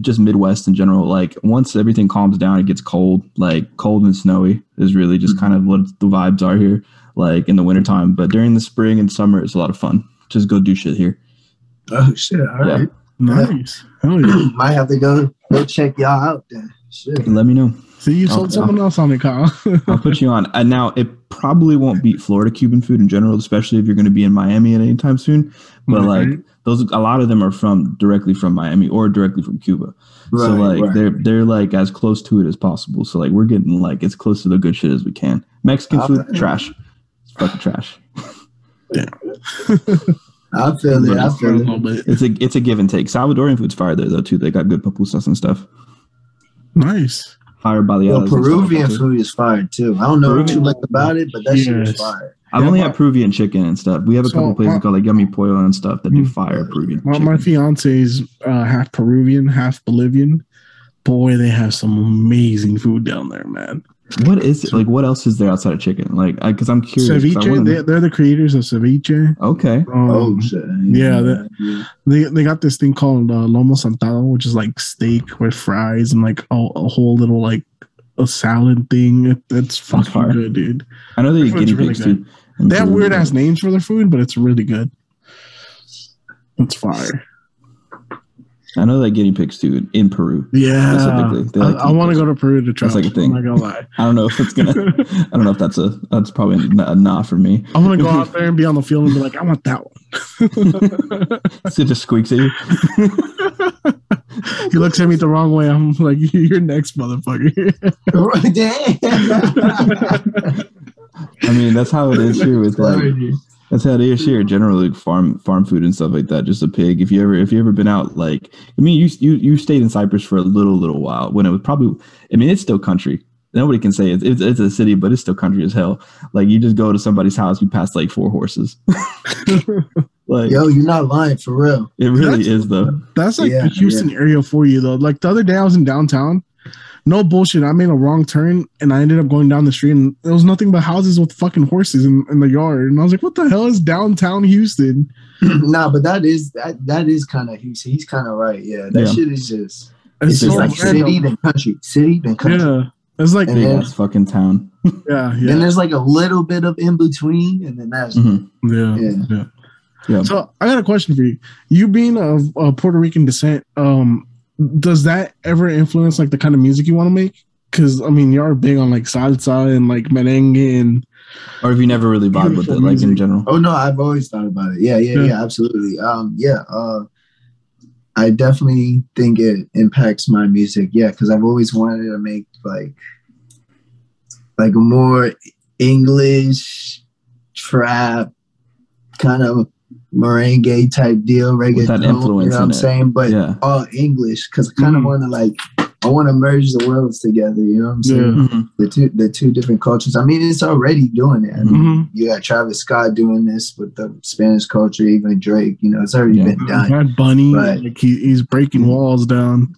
just Midwest in general. Like once everything calms down, it gets cold. Like cold and snowy is really just mm-hmm. kind of what the vibes are here. Like in the wintertime. But during the spring and summer, it's a lot of fun. Just go do shit here. Oh shit, all Yeah. right. nice. Hell yeah. Might have to go go check y'all out then. Shit. Let me know. See, you sold yeah. someone else on it, Kyle. I'll put you on. And now it probably won't beat Florida Cuban food in general, especially if you're going to be in Miami at any time soon. But like those a lot of them are from directly from Miami or directly from Cuba. so like right. they're they're like as close to it as possible. So like we're getting like as close to the good shit as we can. Mexican food, Okay. trash. It's fucking trash. I feel it. I a feel it. It's a it's a give and take. Salvadorian food's fire there though too. They got good pupusas and stuff. Nice. Fire baleadas. Well, and stuff Peruvian food is fire too. I don't know Peruvian- too much about it, but that shit is fire. I've Yeah, only my- had Peruvian chicken and stuff. We have a So, couple places uh, called like Yummy Pollo and stuff that do Mm. fire Peruvian. My, chicken. my fiance is uh, half Peruvian, half Bolivian. Boy, they have some amazing food down there, man. What is it? Like, what else is there outside of chicken? Like, I because I'm curious. Ceviche, wanna- they, they're the creators of ceviche. okay. Um, Oh shit! yeah, that- They they got this thing called uh, lomo saltado, which is like steak with fries and like a, a whole little like a salad thing. It, it's Sounds fucking fire. good, dude. I know they That eat guinea really pigs good. too. They have weird ass names for their food, but it's really good. It's fire. I know they guinea pigs too in Peru. Yeah, Specifically, like I, to eat want to go to Peru to try. That's like a thing. I'm not gonna lie. I don't know if it's gonna. I don't know if that's a. That's probably a, a nah for me. I'm gonna go out there and be on the field and be like, I want that one. So it just squeaks at you. he looks at me the wrong way. I'm like, you're next, motherfucker. I mean, that's how it is here with like. That's how it is here. Mm-hmm. Generally, farm farm food and stuff like that. Just a pig. If you ever if you ever been out, like I mean, you you you stayed in Cypress for a little little while when it was probably. I mean, it's still country. Nobody can say it's, it's it's a city, but it's still country as hell. Like you just go to somebody's house, you pass like four horses. like Yo, you're not lying for real. it really That's- is though. That's like Yeah, the Houston area for you, though. Like the other day, I was in downtown. No bullshit. I made a wrong turn and I ended up going down the street, and there was nothing but houses with fucking horses in, in the yard. And I was like, "What the hell is downtown Houston?" nah, but that is that that is kind of he's he's kind of right. Yeah, that Yeah. shit is just It's, it's, so just like random. city then country, city then country. Yeah, it's like And Big ass fucking town. yeah, Then yeah, there's like a little bit of in between, and then that's Mhm. yeah, Yeah. yeah. Yeah. So I got a question for you. You being of uh, Puerto Rican descent, um, does that ever influence like the kind of music you want to make? Because I mean, you're big on like salsa and like merengue and Or have you never really vibe with it, Beautiful like in general. Oh no, I've always thought about it. Yeah, yeah, Yeah. yeah, absolutely. Um, yeah, uh, I definitely think it impacts my music. Yeah, because I've always wanted to make like like a more English trap kind of merengue type deal, reggae. With that you influence know what I'm it. saying? But Yeah. all English because I kind of Mhm. want to like I want to merge the worlds together. You know what I'm saying? Yeah. Mhm. The two the two different cultures. I mean, it's already doing it. I mean, Mhm. you got Travis Scott doing this with the Spanish culture, even Drake. You know, it's already Yeah. been done. Bad Bunny, Right. like he, he's breaking walls down.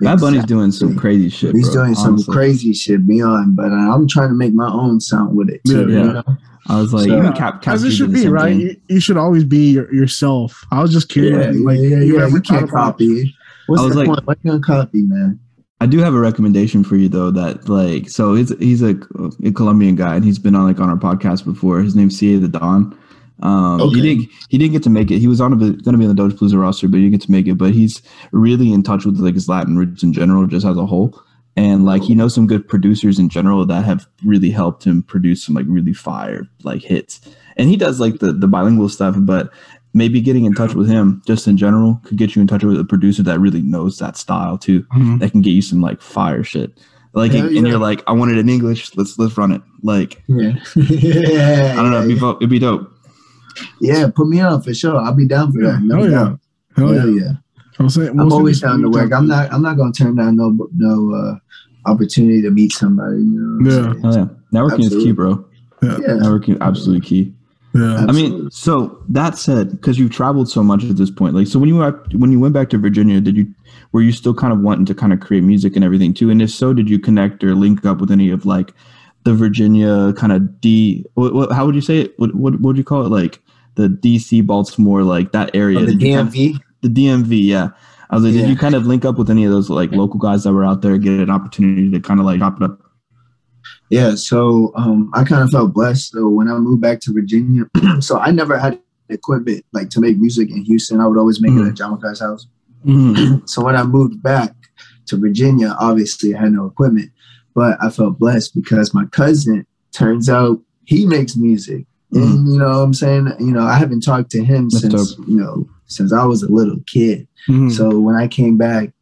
Bad Bunny's Exactly. doing some crazy shit. He's bro, doing some crazy shit beyond, but uh, I'm trying to make my own sound with it too. Yeah. You know? I was like, So- even Cap, Cap As it should be, right? You, you should always be your, yourself. I was just yeah, curious, yeah, like yeah, you yeah. ever You can't copy. What's I was the like- point? Why you gonna copy, man? I do have a recommendation for you though. That like, so he's he's a, a Colombian guy, and he's been on like on our podcast before. His name's Cia the Don. Um, Okay. He didn't he didn't get to make it. He was on a, going to be on the Doge Palooza roster, but he didn't get to make it. But he's really in touch with like his Latin roots in general, just as a whole. And like he knows some good producers in general that have really helped him produce some like really fire like hits. And he does like the the bilingual stuff, but maybe getting in touch with him just in general could get you in touch with a producer that really knows that style too Mhm. that can get you some like fire shit. Like Hell and yeah. you're like, I want it in English. Let's let's run it. Like Yeah, yeah. I don't know, it'd be, it'd be dope. Yeah, put me on for sure. I'll be down for that. No Hell yeah. doubt. Hell yeah. Hell yeah. I'm, saying, I'm always down to work. I'm not. I'm not gonna turn down no no uh, opportunity to meet somebody. You know. Yeah. What I'm Hell yeah, networking is key, bro. Yeah. Networking absolutely key. Yeah. I mean, so that said, because you've traveled so much at this point, like, so when you were, when you went back to Virginia, did you were you still kind of wanting to kind of create music and everything too? And if so, did you connect or link up with any of like the Virginia kind of D? What, what, how would you say it? What what what would you call it? Like the DC, Baltimore, like that area. Oh, the Did kind of- DMV. the DMV, yeah. I was like, Yeah. did you kind of link up with any of those like local guys that were out there, get an opportunity to kind of like chop it up? Yeah, so um, I kind of felt blessed. So when I moved back to Virginia, so I never had equipment like to make music in Houston. I would always make it at John house. Mhm. So when I moved back to Virginia, obviously I had no equipment, but I felt blessed because my cousin turns out he makes music. And you know what I'm saying? You know, I haven't talked to him That's since, you know, since I was a little kid. Mhm. So when I came back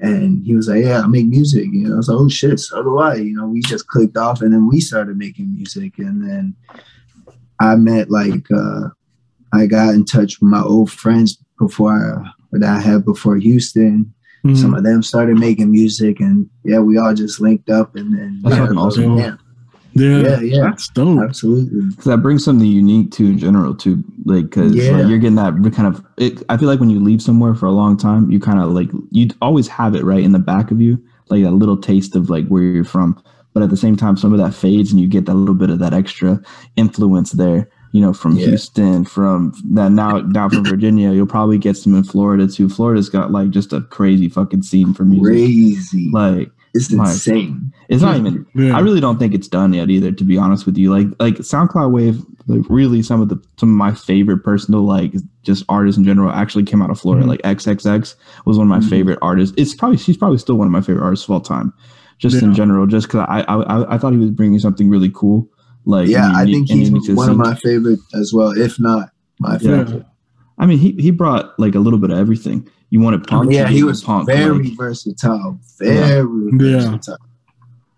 and he was like, Yeah, I make music, you know, I was like, Oh shit, so do I. You know, we just clicked off and then we started making music. And then I met like uh I got in touch with my old friends before I, that I had before Houston. Mhm. Some of them started making music and yeah, we all just linked up and then That's yeah, fucking awesome. Yeah, yeah, yeah, yeah. that's dope. absolutely. Because that brings something unique to in general too. Like, because Yeah. you're getting that kind of. It, I feel like when you leave somewhere for a long time, you kind of like you always have it right in the back of you, like a little taste of like where you're from. But at the same time, some of that fades, and you get that little bit of that extra influence there. You know, from Yeah. Houston, from that now down from Virginia, you'll probably get some in Florida too. Florida's got like just a crazy fucking scene for music. Crazy. Like It's my- insane. it's not even Yeah. I really don't think it's done yet either, to be honest with you. Like like SoundCloud Wave, like really some of the some of my favorite personal like just artists in general actually came out of Florida. Mhm. Like XXX was one of my Mhm. favorite artists. It's probably she's probably still one of my favorite artists of all time. Just in general, just because I, I I I thought he was bringing something really cool. Like yeah, and I think and he's unique one of my favorite as well, if not my Yeah. favorite. I mean, he he brought like a little bit of everything. You wanted punk, yeah, he was punk, very like, versatile. Very Yeah. versatile.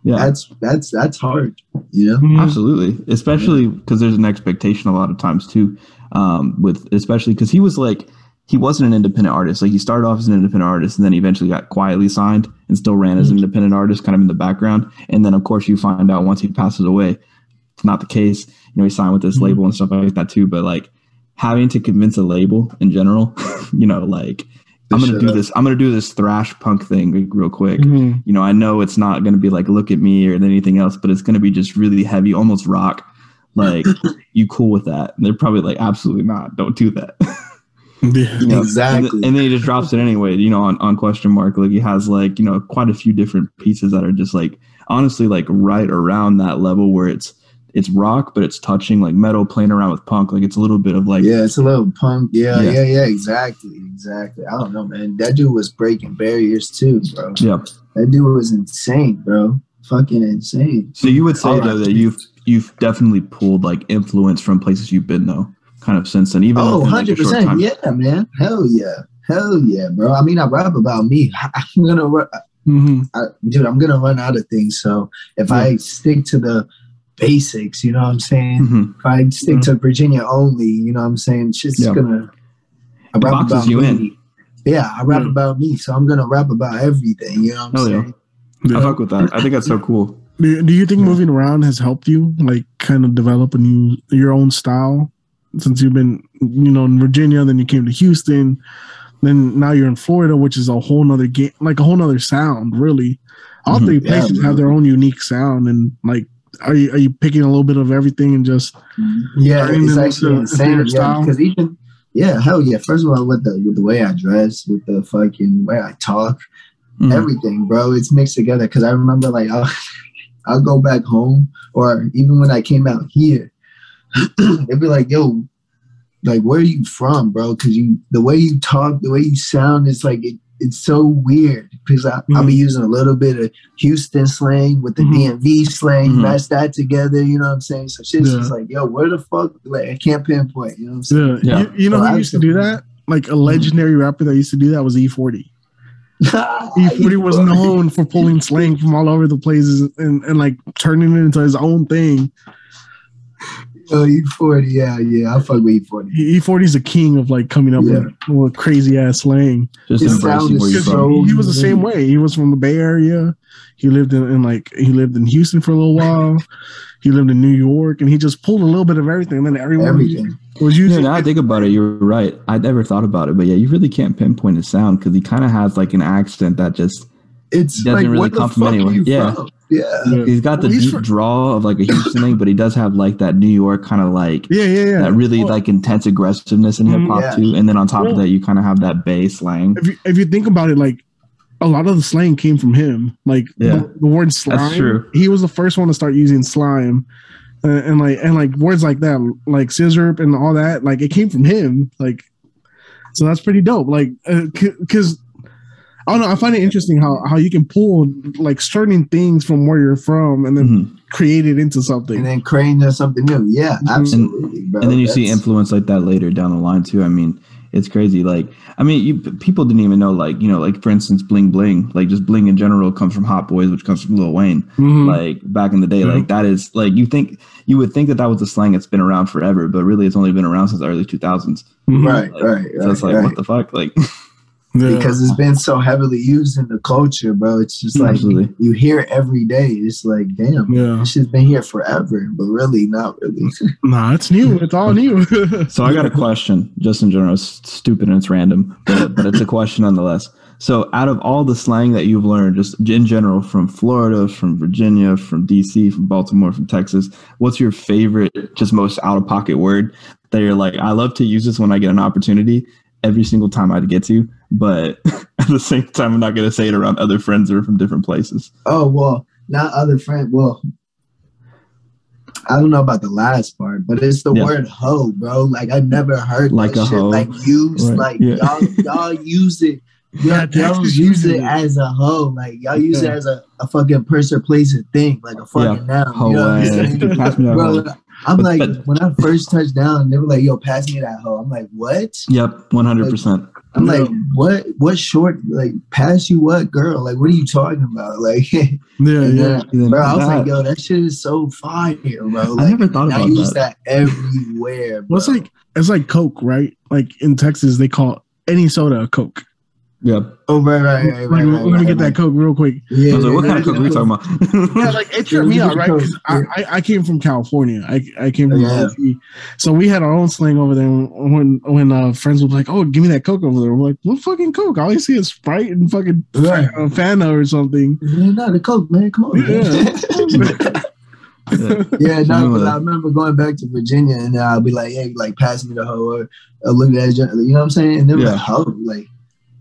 yeah. That's that's that's hard, you know? Mhm. Absolutely, especially because there's an expectation a lot of times too, um, with especially because he was like he wasn't an independent artist. Like he started off as an independent artist, and then he eventually got quietly signed and still ran as an independent artist, kind of in the background. And then of course you find out once he passes away, it's not the case. You know, he signed with this Mhm. label and stuff like that too. But like having to convince a label in general, you know, like I'm gonna do up. this. I'm gonna do this thrash punk thing real quick Mhm. you know, I know it's not going to be like look at me or anything else, but it's going to be just really heavy, almost rock. Like, you cool with that? And they're probably like, absolutely not. Don't do that. Yeah. You know, Exactly. And, and then he just drops it anyway. You know, on, on question mark, like he has like you know quite a few different pieces that are just like honestly like right around that level where it's it's rock, but it's touching like metal, playing around with punk. Like it's a little bit of like yeah, it's a little punk. Yeah, Yeah. yeah, yeah, exactly. Exactly. I don't know, man. That dude was breaking barriers too, bro. yeah. That dude was insane, bro. Fucking insane. So you would say Oh, though that you've you've definitely pulled like influence from places you've been though, kind of since then, even Oh, within, like, 100%. time. Yeah, man. Hell yeah. Hell yeah, bro. I mean, I rap about me. I'm gonna, Mhm. I, dude. I'm gonna run out of things. So if I stick to the basics, you know what I'm saying. Mhm. If I stick to Virginia only, you know what I'm saying. It's just Yeah. gonna. I It rap boxes about you me. in. Yeah, I rap Yeah. about me, so I'm gonna rap about everything. You know what I'm Hell saying? Yeah. I fuck with that. I think that's so cool. Do, do you think moving around has helped you, like, kind of develop a new your own style? Since you've been, you know, in Virginia, then you came to Houston, then now you're in Florida, which is a whole nother game, like a whole nother sound. Really, all Mhm. three places man. have their own unique sound, and like, are you are you picking a little bit of everything and just Yeah, it's actually insane. Yeah, because even yeah, hell yeah. First of all, with the with the way I dress, with the fucking way I talk, Mhm. everything, bro. It's mixed together. Cause I remember like I'll, I'll go back home or even when I came out here, they'd be like, yo, like where are you from, bro? Cause you the way you talk, the way you sound, it's like it, it's so weird. Because I, I'll be using a little bit of Houston slang with the Mhm. DMV slang, Mhm. match that together, you know what I'm saying? So shit's Yeah. just like, yo, where the fuck? Like I can't pinpoint, you know what I'm saying? yeah. You, you know So who I used to do that? Like a legendary rapper that used to do that was E-40. E-40 was known for pulling slang from all over the places and, and like turning it into his own thing. Oh, E40, yeah, yeah. I fuck with E-40. E-40 is a king of like coming up Yeah. with, with crazy ass slang. Just His embracing sound is where you're from. so- he, he was the same way. He was from the Bay Area. He lived in, in like he lived in Houston for a little while. He lived in New York, and he just pulled a little bit of everything. And then everyone Everything. was Yeah, using. now I think about it, you're right. I never thought about it, but yeah, you really can't pinpoint his sound because he kind of has like an accent that just It's Doesn't like really what the come from fuck anywhere. Yeah. from? Yeah. Yeah. he's got the Well, he's deep fr- draw of like a Houston thing, but he does have like that New York kind of like yeah, yeah, yeah. that really Well, like intense aggressiveness in hip hop Yeah. too. And then on top Well- of that, you kind of have that bass slang. if you if you think about it, like a lot of the slang came from him. Like Yeah. the, the word slime. true. He was the first one to start using slime, uh, and like and like words like that, like scissor and all that. Like it came from him. Like so that's pretty dope. Like because. I don't know. I find it interesting how, how you can pull like certain things from where you're from and then Mhm. create it into something. And then creating something new. Yeah, Mhm. absolutely. bro. And then you see influence like that later down the line too. I mean, it's crazy. Like, I mean, you, people didn't even know, like, you know, like for instance, bling bling, like just bling in general comes from Hot Boys, which comes from Lil Wayne. Mhm. Like back in the day, like that is like you think you would think that that was a slang that's been around forever, but really it's only been around since the early 2000s. Mhm. Right, Like, right, So it's like, right. what the fuck? Like, Yeah. because it's been so heavily used in the culture, bro. It's just like Absolutely. you hear it every day. It's like, damn, yeah. this shit's been here forever, but really not really. Nah, it's new. It's all new. So I got a question, just in general. It's stupid and it's random, but, but it's a question nonetheless. So out of all the slang that you've learned, just in general, from Florida, from Virginia, from DC, from Baltimore, from Texas, what's your favorite, just most out of pocket word that you're like, I love to use this when I get an opportunity every single time I'd get to, but at the same time, I'm not going to say it around other friends or from different places. Oh well, not other friend. Well, I don't know about the last part, but it's the Yeah. word hoe, bro. Like I never heard Like that a shit hoe. like used. Right. Like Yeah. y'all y'all use it. Yeah, Y'all, y'all use uses it it. as a hoe. Like y'all use Yeah. it as a, a fucking person, place, and thing. Like a fucking noun. Hoe, you know what I'm saying? pass me that Bro, hoe. I'm But- like, but- when I first touched down, they were like, "Yo, pass me that hoe." I'm like, "What?" Yep, 100%. I'm Yeah. like, "What? What short? Like, pass you what, girl? Like, what are you talking about?" Like, yeah, yeah. then, bro, I was That- like, "Yo, that shit is so fire, bro." I never thought about that. I about use that. that everywhere. Bro. Well, it's like it's like Coke, right? Like in Texas, they call any soda a Coke. Yep. oh, right, right, right, right. Like, right, let me right, get that. Coke real quick. Yeah, I was like, what kind of coke are we talking about? Yeah, like it tripped me out, right? 'Cause I, I, I came from California. I, I came from Yeah. OC. so we had our own slang over there. When when uh, friends would be like, "Oh, give me that Coke over there," I'm like, "What fucking Coke? All I see is Sprite and fucking Right. uh, Fanta or something." Yeah, no, the coke, man. Come on. Yeah. man. yeah, no, Remember because. I remember going back to Virginia and I'll be like, hey, like, pass me the hoe or, or look at that, you know what I'm saying? And they're Yeah. like, hoe, like,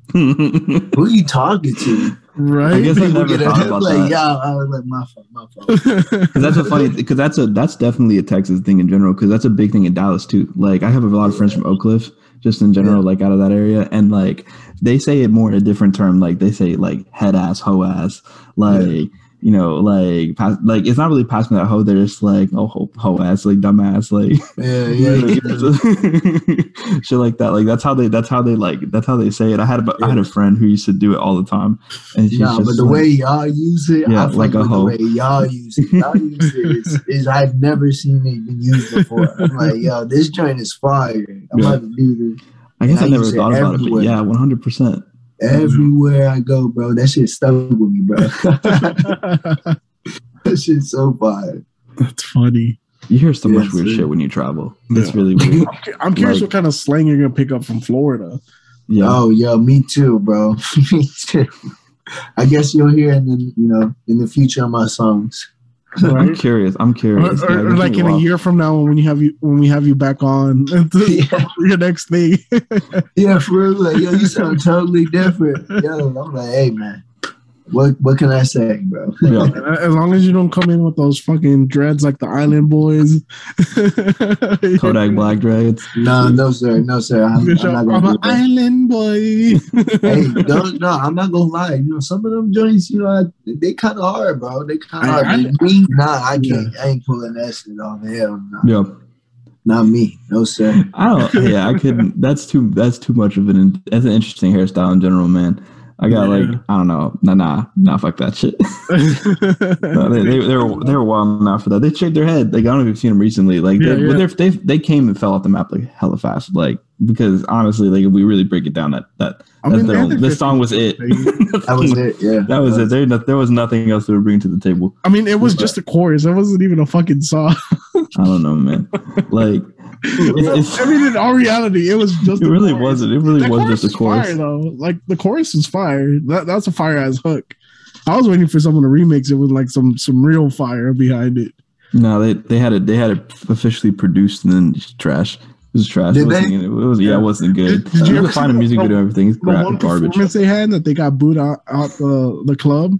who are you talking to? right? I guess I never get thought about like, that. yeah, I was like, my fault, my fault. Because that's a funny, because that's a that's definitely a Texas thing in general. Because that's a big thing in Dallas too. Like I have a lot of friends from Oak Cliff, just in general, like out of that area, and like they say it more in a different term. Like they say like head ass, hoe ass, like. You know, like, pass, like it's not really pass me that hoe. They're just like, oh, hoe, hoe ass, like dumbass, like, Yeah, yeah, yeah. shit like that. Like that's how they, that's how they like, that's how they say it. I had a, I had a friend who used to do it all the time, and she's Nah, but the like- way y'all use it, Yeah, I like a hoe. The way y'all use it, y'all use it is, is I've never seen it been used before. I'm like, yo, this joint is fire. I'm Yeah. about to do this. I guess I I never thought about it, but yeah, one hundred percent. Everywhere I go, bro, that shit stuck with me, bro. that shit's so fire. That's funny. You hear so much Yes, weird sir. shit when you travel. That's Yeah. really weird. I'm I'm curious Like- what kind of slang you're gonna pick up from Florida. Yeah. Oh, yo, me too, bro. me too. I guess you'll hear in the you know in the future of my songs. I'm curious. I'm curious. or- or like in a year from now when you have you when we have you back on Yeah. your next thing. Yeah, for real. Like, yo, you sound totally different. Yo, I'm like, hey, man, what what can I say, bro? Yeah. As long as you don't come in with those fucking dreads like the Island Boys. Kodak Black Dreads. no, no, sir, no, sir. I'm, I'm, I'm an that. island boy. Hey, don't no, I'm not gonna lie. You know, some of them joints, you know, I, they kind of hard, bro. They kind of hard. I- But me, nah, I can't. I ain't pulling that shit off. Hell no, Yeah. not me. No, sir. I don't. Yeah, I couldn't. That's too. That's too much of an. That's an interesting hairstyle in general, man. I got like I don't know. Nah, nah, nah. Fuck that shit. No, they, they, they were they were wild enough for that. They shaved their head. Like I don't know if you've seen them recently. Like Yeah, they, yeah. they're- they they came and fell off the map like hella fast. Like because honestly, like if we really break it down, that that I that's mean, their they this song was it. That was it. Yeah, That was it. There, no- there was nothing else they were bringing to the table. I mean, it was just a chorus. It wasn't even a fucking song. I don't know, man. Like it's, it's, I mean, in all reality, it was just. it a really chorus. wasn't. It really That was chorus just a chorus. Fire, though. Like the chorus is fire. That, that's a fire ass hook. I was waiting for someone to remix it with like some some real fire behind it. No, they they had it. They had it officially produced and then just trash. It was trash. Did it, wasn't, they? it was yeah, it wasn't good. Did- did you you ever find a music video, and everything. It's The one garbage. performance they had that they got booed out, out the the club.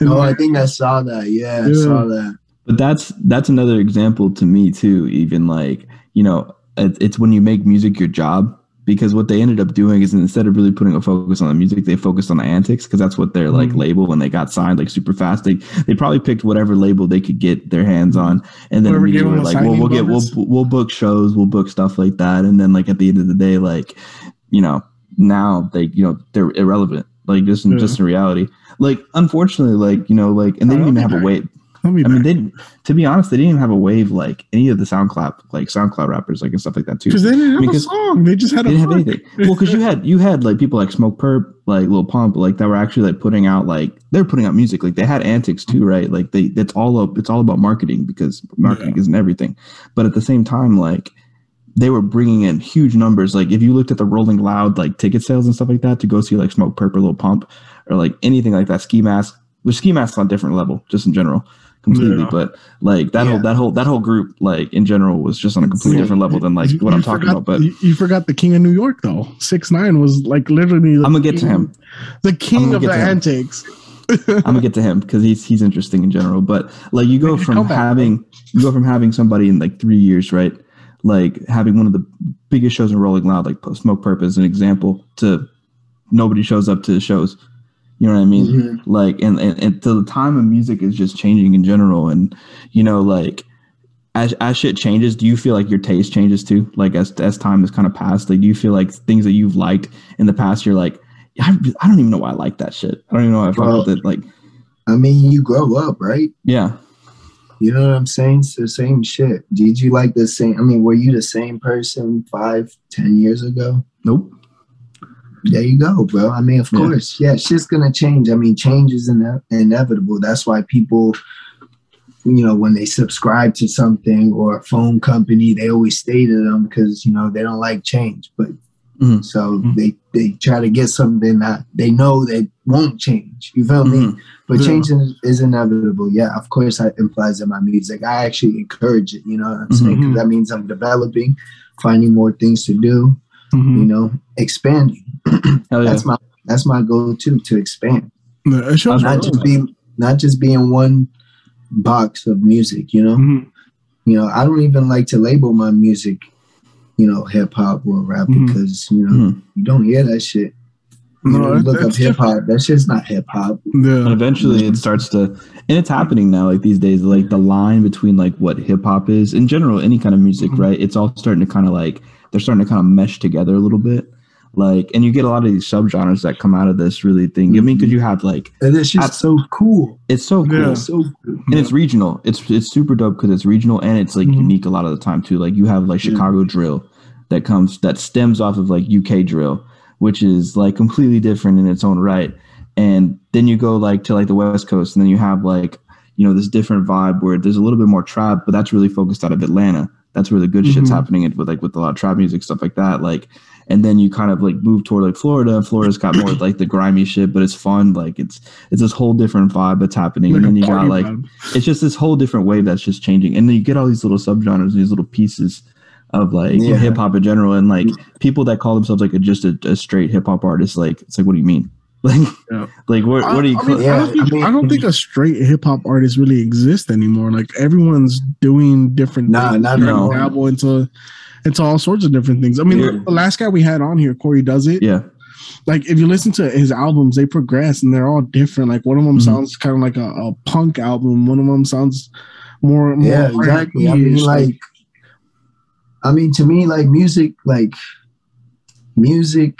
And Oh, I think I saw that. Yeah, I Yeah. saw that. But that's that's another example to me too. Even like you know, it's when you make music your job. Because what they ended up doing is instead of really putting a focus on the music, they focused on the antics because that's what their like Mhm. label when they got signed like super fast. They they probably picked whatever label they could get their hands on, and then immediately were like, well, we'll get we'll we'll book shows, we'll book stuff like that, and then like at the end of the day, like you know now they you know they're irrelevant like just in, Yeah. just in reality like unfortunately like you know like and they didn't even have a think I mean, they didn't. To be honest, they didn't even have a wave like any of the SoundCloud, like SoundCloud rappers, like and stuff like that too. because they didn't have because a song. They just had They a didn't have anything. Well, because you had you had like people like Smokepurpp, like Lil Pump, like that were actually like putting out like they're putting out music. Like they had antics too, right? Like they it's all up. It's all about marketing because marketing isn't everything. But at the same time, like they were bringing in huge numbers. Like if you looked at the Rolling Loud like ticket sales and stuff like that to go see like Smokepurpp or Lil Pump or like anything like that, Ski Mask, which Ski Mask's on a different level, just in general, completely. Yeah. But like that Yeah. whole that whole that whole group, like in general, was just on a completely different level than like You- what I'm talking forgot- about. But you, you forgot the king of New York though. Six nine was like literally. The I'm gonna get to him. The king of the antics. I'm gonna get to him because he's he's interesting in general. But like you go from having you go from having somebody in like three years, right? Like having one of the biggest shows in Rolling Loud, like Smoke Purpose, an example, to nobody shows up to the shows. You know what I mean? Mhm. Like and, and and to the time of music is just changing in general, and you know like. As, as shit changes, do you feel like your taste changes too? Like as as time has kind of passed, like do you feel like things that you've liked in the past, you're like, I, I don't even know why I like that shit. I don't even know why I Well, it. Like, I mean, you grow up, right? yeah, You know what I'm saying? It's the same shit. Did you like the same? I mean, were you the same person five, ten years ago? Nope. There you go, bro. I mean, of Yeah. course, yeah, shit's gonna change. I mean, change is ine- inevitable. That's why people, you know, when they subscribe to something or a phone company, they always stay to them because you know they don't like change. But Mhm. so Mhm. they they try to get something that they know that won't change. You feel me? Mhm. But Yeah. change is, is inevitable. Yeah, of course, that implies in my music. I actually encourage it. You know what I'm saying? 'Cause that means I'm developing, finding more things to do. You know, expanding. Hell yeah. That's my that's my goal too to expand, Yeah, it shows not just be not just be in one box of music. You know, Mhm. you know, I don't even like to label my music, you know, hip hop or rap Mhm. because you know Mhm. you don't hear that shit. You No, know, look up hip hop. That shit's not hip hop. And Yeah. eventually it starts to, and it's happening now, like these days, like the line between like what hip hop is in general, any kind of music, Mhm. right? It's all starting to kind of like, they're starting to kind of mesh together a little bit. Like, and you get a lot of these subgenres that come out of this really thing. I mean, because you have like, And it's just I- so cool. it's so cool. Yeah. It's so cool. and it's regional. It's it's super dope because it's regional and it's like Mhm. unique a lot of the time too. Like you have like Yeah. Chicago drill that comes that stems off of like UK drill, which is like completely different in its own right. And then you go like to like the West Coast, and then you have like you know this different vibe where there's a little bit more trap, but that's really focused out of Atlanta. That's where the good shit's Mhm. happening with like with a lot of trap music stuff like that. Like, and then you kind of like move toward like Florida. Florida's got more like the grimy shit, but it's fun. Like it's it's this whole different vibe that's happening. and then you got like vibe. it's just this whole different wave that's just changing and then you get all these little subgenres these little pieces of like Yeah. hip hop in general and like people that call themselves like a, just a, a straight hip hop artist like it's like what do you mean like Yeah. like what, what are you I, I mean, Yeah, I, don't think, I mean- I don't think a straight hip hop artist really exists anymore. Like everyone's doing different Nah, things. not They anymore. dabble into into all sorts of different things. I mean, Yeah. the last guy we had on here, Corey, does it. yeah Like if you listen to his albums, they progress and they're all different. Like one of them Mhm. sounds kind of like a, a punk album. One of them sounds more, more Yeah, exactly. I mean, R&B-ish, like, I mean, to me, like music, like music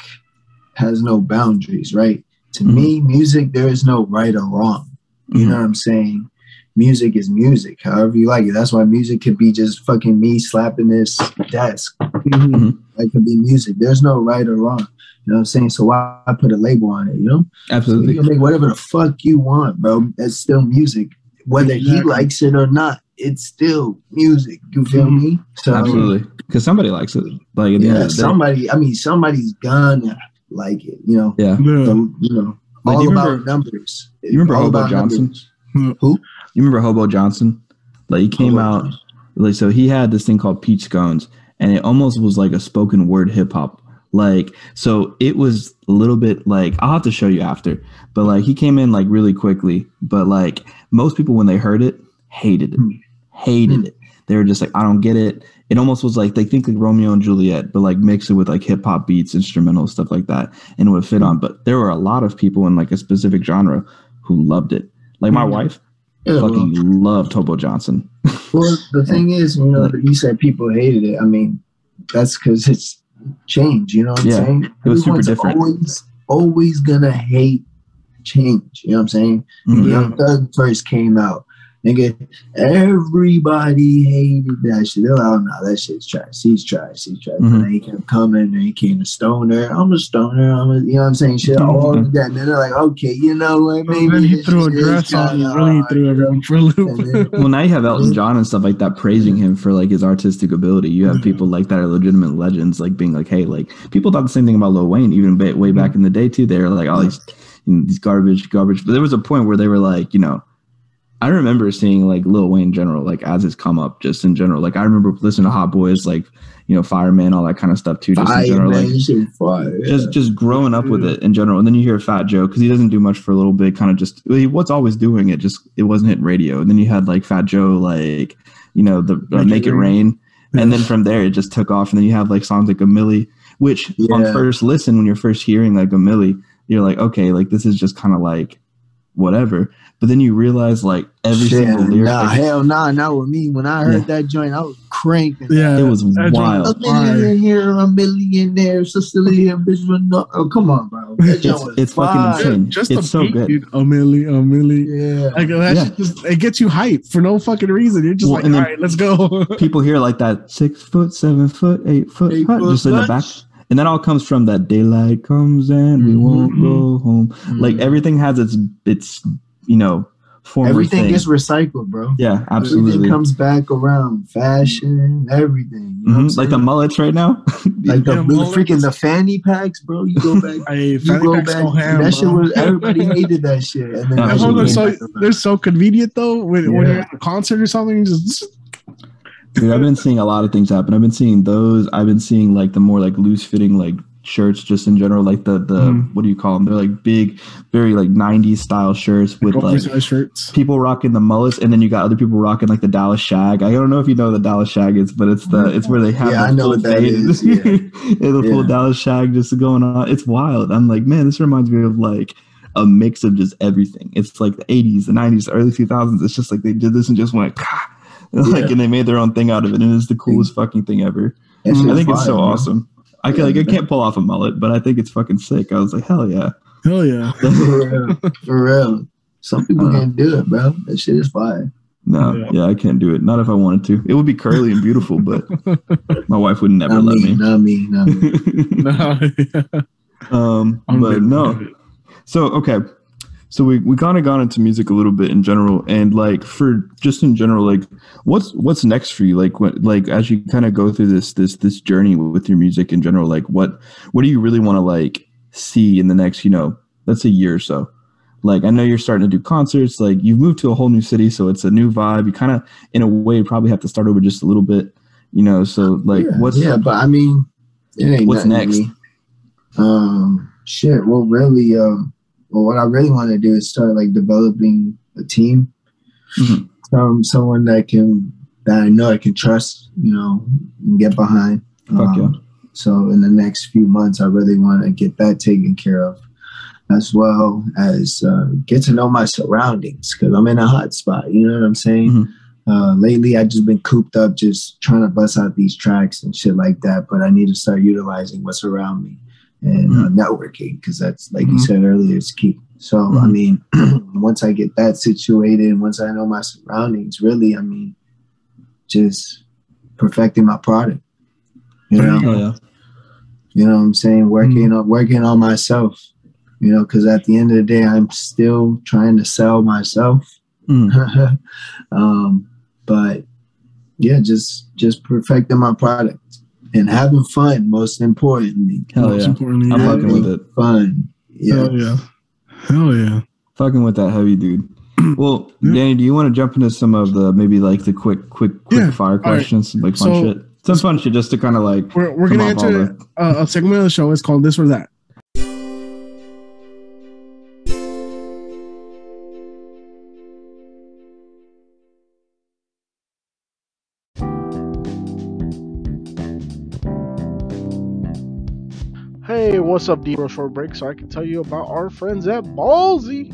has no boundaries, right? To Mhm. me, music, there is no right or wrong. You Mhm. know what I'm saying? Music is music, however you like it. That's why music could be just fucking me slapping this desk. Mhm. That could be music. There's no right or wrong. You know what I'm saying? So why I put a label on it, you know? So absolutely you can make whatever the fuck you want, bro. That's still music. Whether he likes it or not, it's still music. You feel Mhm. me? So absolutely because somebody likes it like at the end yeah, of the day somebody. I mean, somebody's gonna like it. You know, yeah Yeah. So, you know, Like, all you about remember- numbers. you remember All Hobo about Johnson? numbers. Who? you remember hobo johnson like he came Hobo out Johnson. like so he had this thing called peach scones and it almost was like a spoken word hip hop like so it was a little bit like i'll have to show you after but like he came in like really quickly but like most people when they heard it hated it Hmm. hated Hmm. it they were just like i don't get it it almost was like they think like romeo and juliet but like mix it with like hip hop beats instrumental stuff like that and it would fit on but there were a lot of people in like a specific genre who loved it like my Mhm. wife Yeah, well, fucking loved Hobo johnson well, the thing is, you know, you said people hated it. I mean, that's because it's change. You know what I'm saying? it was super Everyone's different. Always, always gonna hate change. You know what I'm saying? Mhm. When Young Thug first came out, nigga, everybody hated that shit. They're like, oh no, that shit's trash. He's trash. He's trash. Mhm. And then he kept coming and he came a stoner. I'm a stoner. I'm a, you know what I'm saying? Shit, all of that. And then they're like, okay, you know what? Maybe And he threw a dress on and kinda really hard, threw you everyone for a loop. And then- Well, now you have Elton John and stuff like that praising him for like his artistic ability. You have people like that are legitimate legends, like being like, hey, like people thought the same thing about Lil Wayne even way back in the day too. They were like, all these, you know, these garbage, garbage. But there was a point where they were like, you know, I remember seeing like Lil Wayne in general, like as his come up, just in general. Like I remember listening to Hot Boys, like you know, Fireman, all that kind of stuff too, just Fire, in general. man, Like fire. just just growing up with it in general and then you hear fat joe because he doesn't do much for a little bit kind of just he was always doing it just it wasn't hitting radio and then you had like fat joe like you know the uh, make, it rain, and then from there it just took off and then you have like songs like a millie which on first listen when you're first hearing like a millie you're like okay like this is just kind of like whatever but then you realize like every Shit, single lyric nah, like, hell nah, not with me. When I heard Yeah. that joint, I was cranking. yeah, it was that joint wild. A million here, a millionaire, there, Sicilian bitch. with no- Oh, come on, bro. It's, it's fucking fire. insane Just it's so beat, good dude. A milli, a milli. Yeah. Like that Yeah. just it gets you hyped for no fucking reason. You're just Well, like, and all then- right, let's go. people hear like that six foot, seven foot, eight foot, Eight hut, foot just in the back. Punch. And that all comes from that daylight comes and we Mhm. won't go home. Like Mhm. everything has its its you know former everything thing. gets recycled, bro. yeah, absolutely. Everything comes back around. Fashion, everything. You know what I'm Mhm. Like the mullets right now. like the, Yeah, the mullets. freaking the fanny packs, bro. You go back. Hey, You fanny go packs back. go ham, that shit was everybody hated that shit. And then Yeah, that That's shit why they're so back they're so convenient though. When, when you're at a concert or something, you just Dude, I've been seeing a lot of things happen. I've been seeing those. I've been seeing like the more like loose fitting like shirts just in general. Like the the Mhm. what do you call them? They're like big, very like '90s style shirts with like oversized shirts. people rocking the mullets, and then you got other people rocking like the Dallas shag. I don't know if you know what the Dallas shag is, but it's the it's where they have Yeah, the I know what that fade. is, yeah. Yeah, the full Dallas shag just going on. It's wild. I'm like, man, this reminds me of like a mix of just everything. It's like the 80s, the 90s, the early 2000s. It's just like they did this and just went, "Kah," like, Yeah. and they made their own thing out of it, and it's the coolest fucking thing ever. I think it's so bro. awesome. I can Yeah, like I can't pull off a mullet, but I think it's fucking sick. I was like, hell yeah. Hell yeah. For real. For real. Some people Uh, can't do it, bro. That shit is fire. No, Yeah. yeah. I can't do it. Not if I wanted to. It would be curly and beautiful, but my wife would never Not let me, me. not me, not me. no, yeah. um, I'm but no. So okay, so we we kind of gone into music a little bit in general, and like for just in general, like what's what's next for you? Like what like as you kind of go through this this this journey with your music in general, like what what do you really want to like see in the next you know let's say year or so? Like I know you're starting to do concerts. Like you've moved to a whole new city, so it's a new vibe. You kind of in a way probably have to start over just a little bit, you know. So like yeah, what's yeah, but I mean, it ain't What's next? me. Um, shit. Well, really, um, well, what I really want to do is start like developing a team, Mhm. some someone that can that I know I can trust, you know, and get behind. Fuck yeah. So in the next few months, I really want to get that taken care of, as well as uh, get to know my surroundings because I'm in a hot spot. You know what I'm saying? Mhm. Uh, lately, I've just been cooped up, just trying to bust out these tracks and shit like that. But I need to start utilizing what's around me and uh, networking because that's like you Mhm. said earlier, it's key. So I Mhm. mean, once I get that situated, and once I know my surroundings, really, I mean, just perfecting my product. You know, Oh, yeah. you know what I'm saying? Working on working on myself. You know, because at the end of the day, I'm still trying to sell myself. Mhm. um, but yeah, just just perfecting my product and having fun. Most importantly, Hell Most yeah. importantly, I'm fucking with it. fun. Yeah. Hell yeah. Hell yeah. Fucking with that heavy dude. Well, Yeah. Danny, do you want to jump into some of the maybe like the quick, quick, quick Yeah. fire All right. questions, like fun So- shit, some fun shit, just to kind of like We're, we're going to off all enter a, a segment of the show. It's called This or That. What's up, D? Real short break so I can tell you about our friends at Ballsy.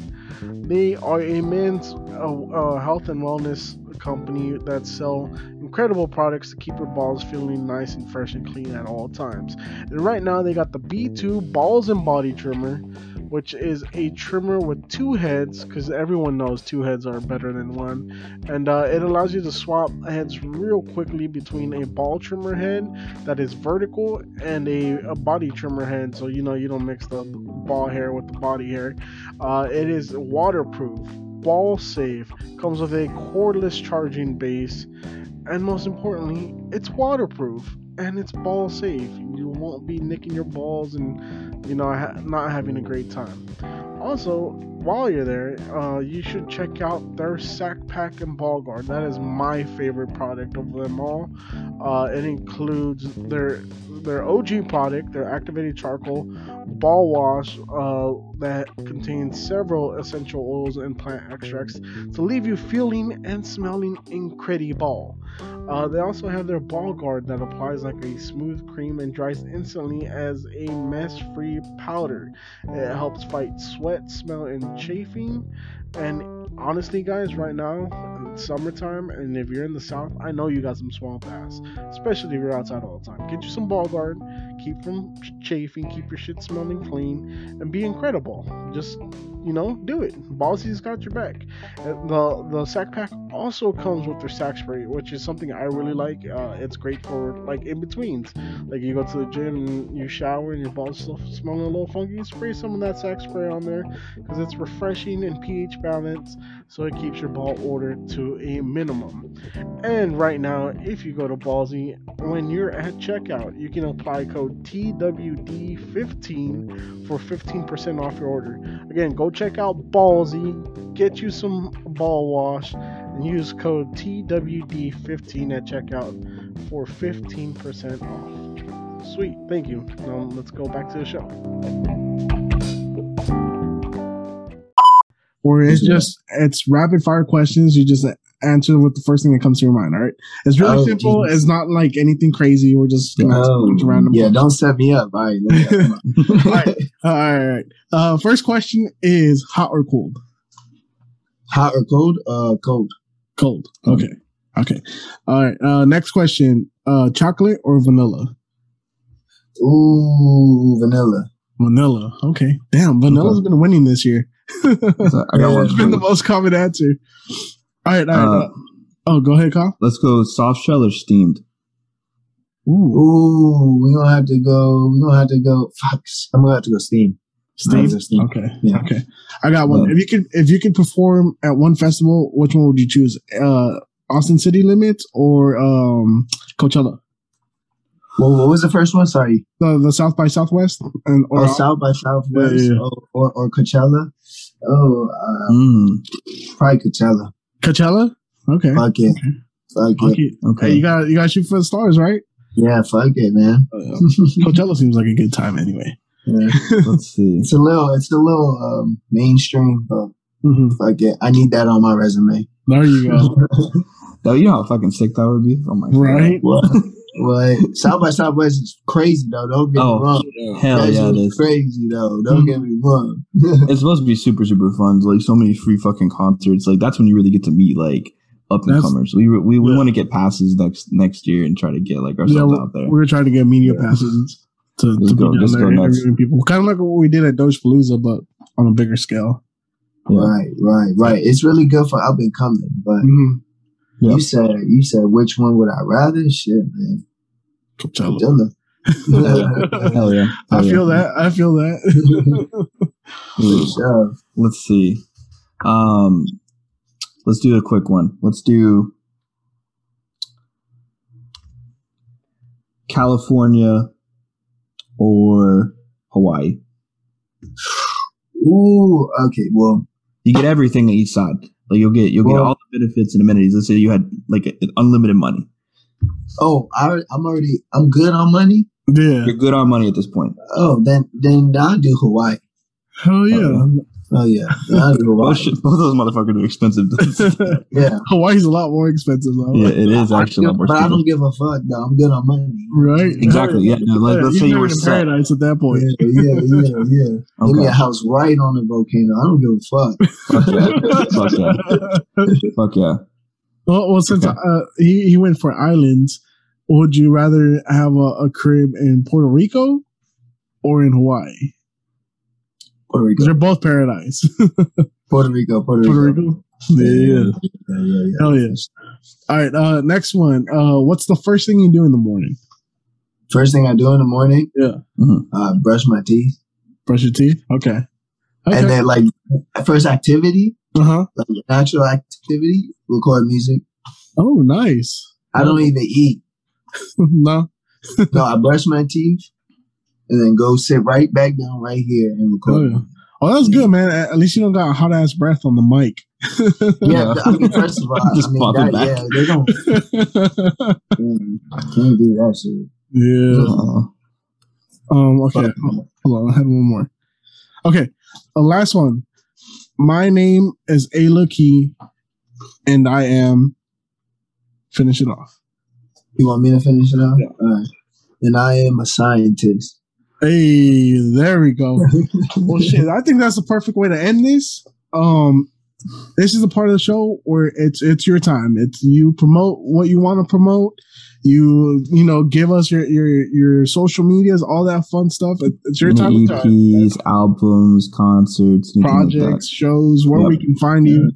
They are a men's uh, uh, health and wellness company that sell incredible products to keep your balls feeling nice and fresh and clean at all times. And right now they got the B2 Balls and Body Trimmer, which is a trimmer with two heads because everyone knows two heads are better than one. And uh, it allows you to swap heads real quickly between a ball trimmer head that is vertical and a, a body trimmer head so you know you don't mix the ball hair with the body hair. Uh, it is waterproof ball safe comes with a cordless charging base and most importantly it's waterproof and it's ball safe you won't be nicking your balls and you know, not having a great time. Also, while you're there, uh, you should check out their sack pack and ball guard. That is my favorite product of them all. Uh, it includes their their OG product, their activated charcoal ball wash uh, that contains several essential oils and plant extracts to leave you feeling and smelling incredible. Uh, they also have their ball guard that applies like a smooth cream and dries instantly as a mess-free powder. It helps fight sweat, smell, and chafing. And honestly, guys, right now, it's summertime, and if you're in the south, I know you got some swamp ass, especially if you're outside all the time. Get you some ball guard, keep from chafing, keep your shit smelling clean, and be incredible. Just you know, do it. Ballsy's got your back. The the sack pack also comes with their sack spray, which is something I really like. Uh, it's great for like in betweens. Like you go to the gym and you shower and your balls still smelling a little funky, spray some of that sack spray on there because it's refreshing and pH balanced, so it keeps your ball odor to a minimum. And right now, if you go to Ballsy, when you're at checkout, you can apply code TWD15 for 15% off your order. Again, go check out Ballsy, get you some ball wash, and use code TWD15 at checkout for 15% off. Sweet, thank you. Now let's go back to the show. Or it's just it's rapid fire questions. You just answer with the first thing that comes to your mind. All right, it's really oh, simple. Geez. It's not like anything crazy. We're just oh, random. Yeah, don't set me up. All right, all right, all right. Uh, first question is hot or cold? Hot or cold? Uh, cold. Cold. Okay. Okay. All right. Uh, next question: uh, chocolate or vanilla? Ooh, vanilla. Vanilla. Okay. Damn, vanilla's okay. been winning this year. I got it's been the most common answer. All right, all right. Uh, oh, go ahead, Kyle. Let's go soft shell or steamed. Ooh, Ooh we don't have to go. We don't have to go. Fuck, I'm gonna have to go steam. Steam. steam. Okay. Yeah. Okay. I got one. Yeah. If you could, if you could perform at one festival, which one would you choose? Uh, Austin City Limits or um, Coachella? Well, what was the first one? Sorry. The the South by Southwest and or oh, South by Southwest yeah, yeah. Or, or, or Coachella. Oh, uh, mm. probably Coachella. Coachella. Okay. Fuck it. Okay. Fuck it. Okay. Hey, you got you got shoot for the stars, right? Yeah. Fuck it, man. Uh, Coachella seems like a good time anyway. Yeah. Let's see. It's a little. It's a little um, mainstream, but mm-hmm. fuck it. I need that on my resume. There you go. Though you know how fucking sick that would be. Oh my right. God. What? South by Southwest is crazy though. Don't get oh, me wrong. Hell That's yeah, it is crazy though. Don't mm-hmm. get me wrong. it's supposed to be super super fun. Like so many free fucking concerts. Like that's when you really get to meet like up and comers. We we, we yeah. want to get passes next next year and try to get like ourselves yeah, out there. We're trying to get media yeah. passes to, to go, be down there interviewing people. Kind of like what we did at Doge Palooza, but on a bigger scale. Right, right, right. It's really good for up and coming, but. Mm-hmm Yep. You said you said which one would I rather? Shit, man. Coachella. Coachella. Hell yeah. Hell I feel yeah. that. I feel that. sure. Let's see. Um, let's do a quick one. Let's do California or Hawaii. Ooh, okay. Well, you get everything on each side. Like you'll get you'll well, get all the benefits and amenities. Let's say you had like unlimited money. Oh, I, I'm already I'm good on money. Yeah, you're good on money at this point. Oh, then then I'll do Hawaii. Hell yeah. Um, Oh yeah, both, both, those motherfuckers are expensive. yeah, Hawaii's a lot more expensive though. Yeah, it is actually. I, but I don't give a fuck though. I'm good on money. Right. Exactly. Yeah. No, let, us say you were in set. paradise at that point. Yeah, yeah, yeah. yeah. Okay. Give me a house right on the volcano. I don't give a fuck. fuck yeah. Fuck yeah. Fuck yeah. Well, well since Okay. uh, he he went for islands, would you rather have a, a crib in Puerto Rico or in Hawaii? Puerto Rico. They're both paradise. Puerto Rico. Puerto Rico. Puerto Rico. Yeah. Yeah, yeah, yeah. Hell yeah. All right. Uh, next one. Uh, what's the first thing you do in the morning? First thing I do in the morning, Yeah. uh, brush my teeth, Brush your teeth. Okay. Okay. and then like first activity, uh huh. like natural activity, record music. Oh, nice. I don't even eat. no. No, I brush my teeth, and then go sit right back down right here and Oh, record. yeah. Oh, that's good, man. At at least you don't got a hot ass breath on the mic. Yeah, I mean, first of all, Just I mean, pop that, back. yeah, they don't mm, can't do that shit. yeah. Uh, Um. Okay. Hold on. I had one more. Okay. The last one. My name is Ayluhkey, and I am. Finish it off. You want me to finish it off? Yeah. All right. And I am a scientist. Hey, there we go. well, shit. I think that's the perfect way to end this. Um, this is a part of the show where it's it's your time. It's you promote what you want to promote. You you know give us your your your social medias, all that fun stuff. It's your time any to time. EPs, albums, concerts, anything like. Projects, shows, where Yep. we can find you.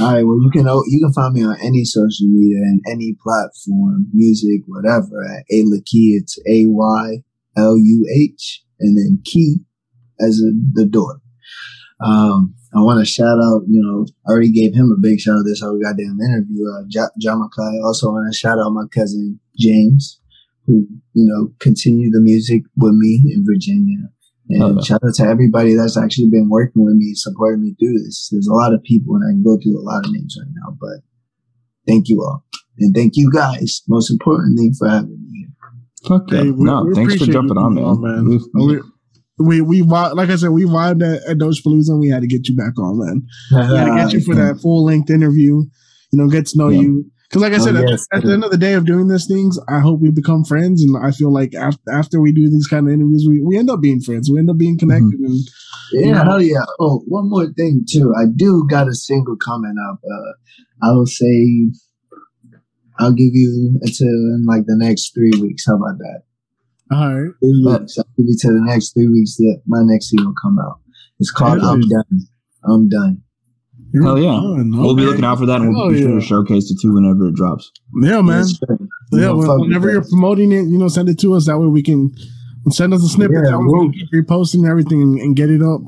All right. Well, you can you can find me on any social media and any platform, music, whatever. At Key, it's A Y L U H, and then Key as the door. Um, I want to shout out. You know, I already gave him a big shout out this whole goddamn interview. Uh, Mackay. Also want to shout out my cousin James, who you know continued the music with me in Virginia. And yeah. shout out to everybody that's actually been working with me, supporting me through this. There's a lot of people, and I can go through a lot of names right now, but thank you all. And thank you guys, most importantly, for having me. Fuck yeah. Hey, we- no, we thanks for jumping you on, coming man. on, man. We've- We we vi- like I said, we vibed at, at Doge Palooza and we had to get you back on, man. We had to get you for that full length interview. You know, get to know Yeah. you. Because, like I Oh, said, at- yes. at, the end of the day of doing these things, I hope we become friends. And I feel like after after we do these kind of interviews, we, we end up being friends. We end up being connected. And Yeah, Yeah. hell yeah. Oh, one more thing too. I do got a single coming up. Uh, I will say, I'll give you until in like the next three weeks. How about that? all right, Three Uh, weeks. I'll give you to the next three weeks that my next single come out. It's called I'm. Done. I'm Done. Hell yeah. Fun. We'll be looking out for that and we'll Hell be sure yeah. to showcase it too whenever it drops. Yeah, man. Yes. Yeah, You know, when- whenever you're promoting it, you know, send it to us. That way we can send us a snippet. Yeah, we we'll- can keep reposting everything and, and get it up.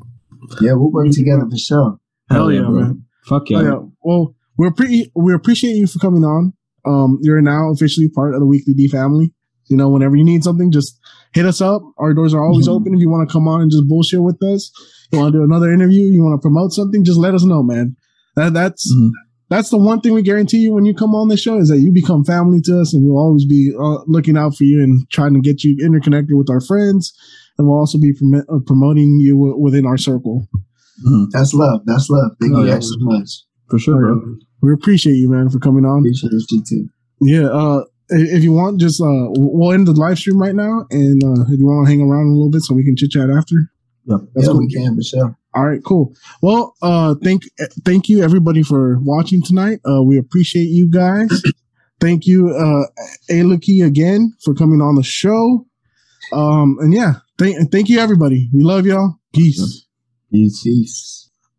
Yeah, we'll work together for sure. Hell yeah, bro. man. Fuck Oh, yeah. yeah. Well, we're pretty. We appreciate you for coming on. Um, you're now officially part of the Weekly D family. You know, whenever you need something, just hit us up. Our doors are always Mhm. open. If you want to come on and just bullshit with us, you want to do another interview, you want to promote something, just let us know, man. That that's Mhm. that's the one thing we guarantee you when you come on this show is that you become family to us, and we'll always be uh, looking out for you and trying to get you interconnected with our friends, and we'll also be prom- uh, promoting you w- within our circle. Mhm. That's love. That's love. Thank Oh, you yeah. guys so much. For sure, bro. We appreciate you, man, for coming on. Appreciate you too. Yeah, uh, if you want, just uh, we'll end the live stream right now, and uh, if you want to hang around a little bit so we can chit chat after. Yep. That's yeah, cool. we can for sure. All right, cool. Well, uh, thank thank you everybody for watching tonight. Uh, we appreciate you guys. thank you, uh, Ayluhkey again for coming on the show. Um, and yeah, thank thank you everybody. We love y'all. Peace. Peace. Peace.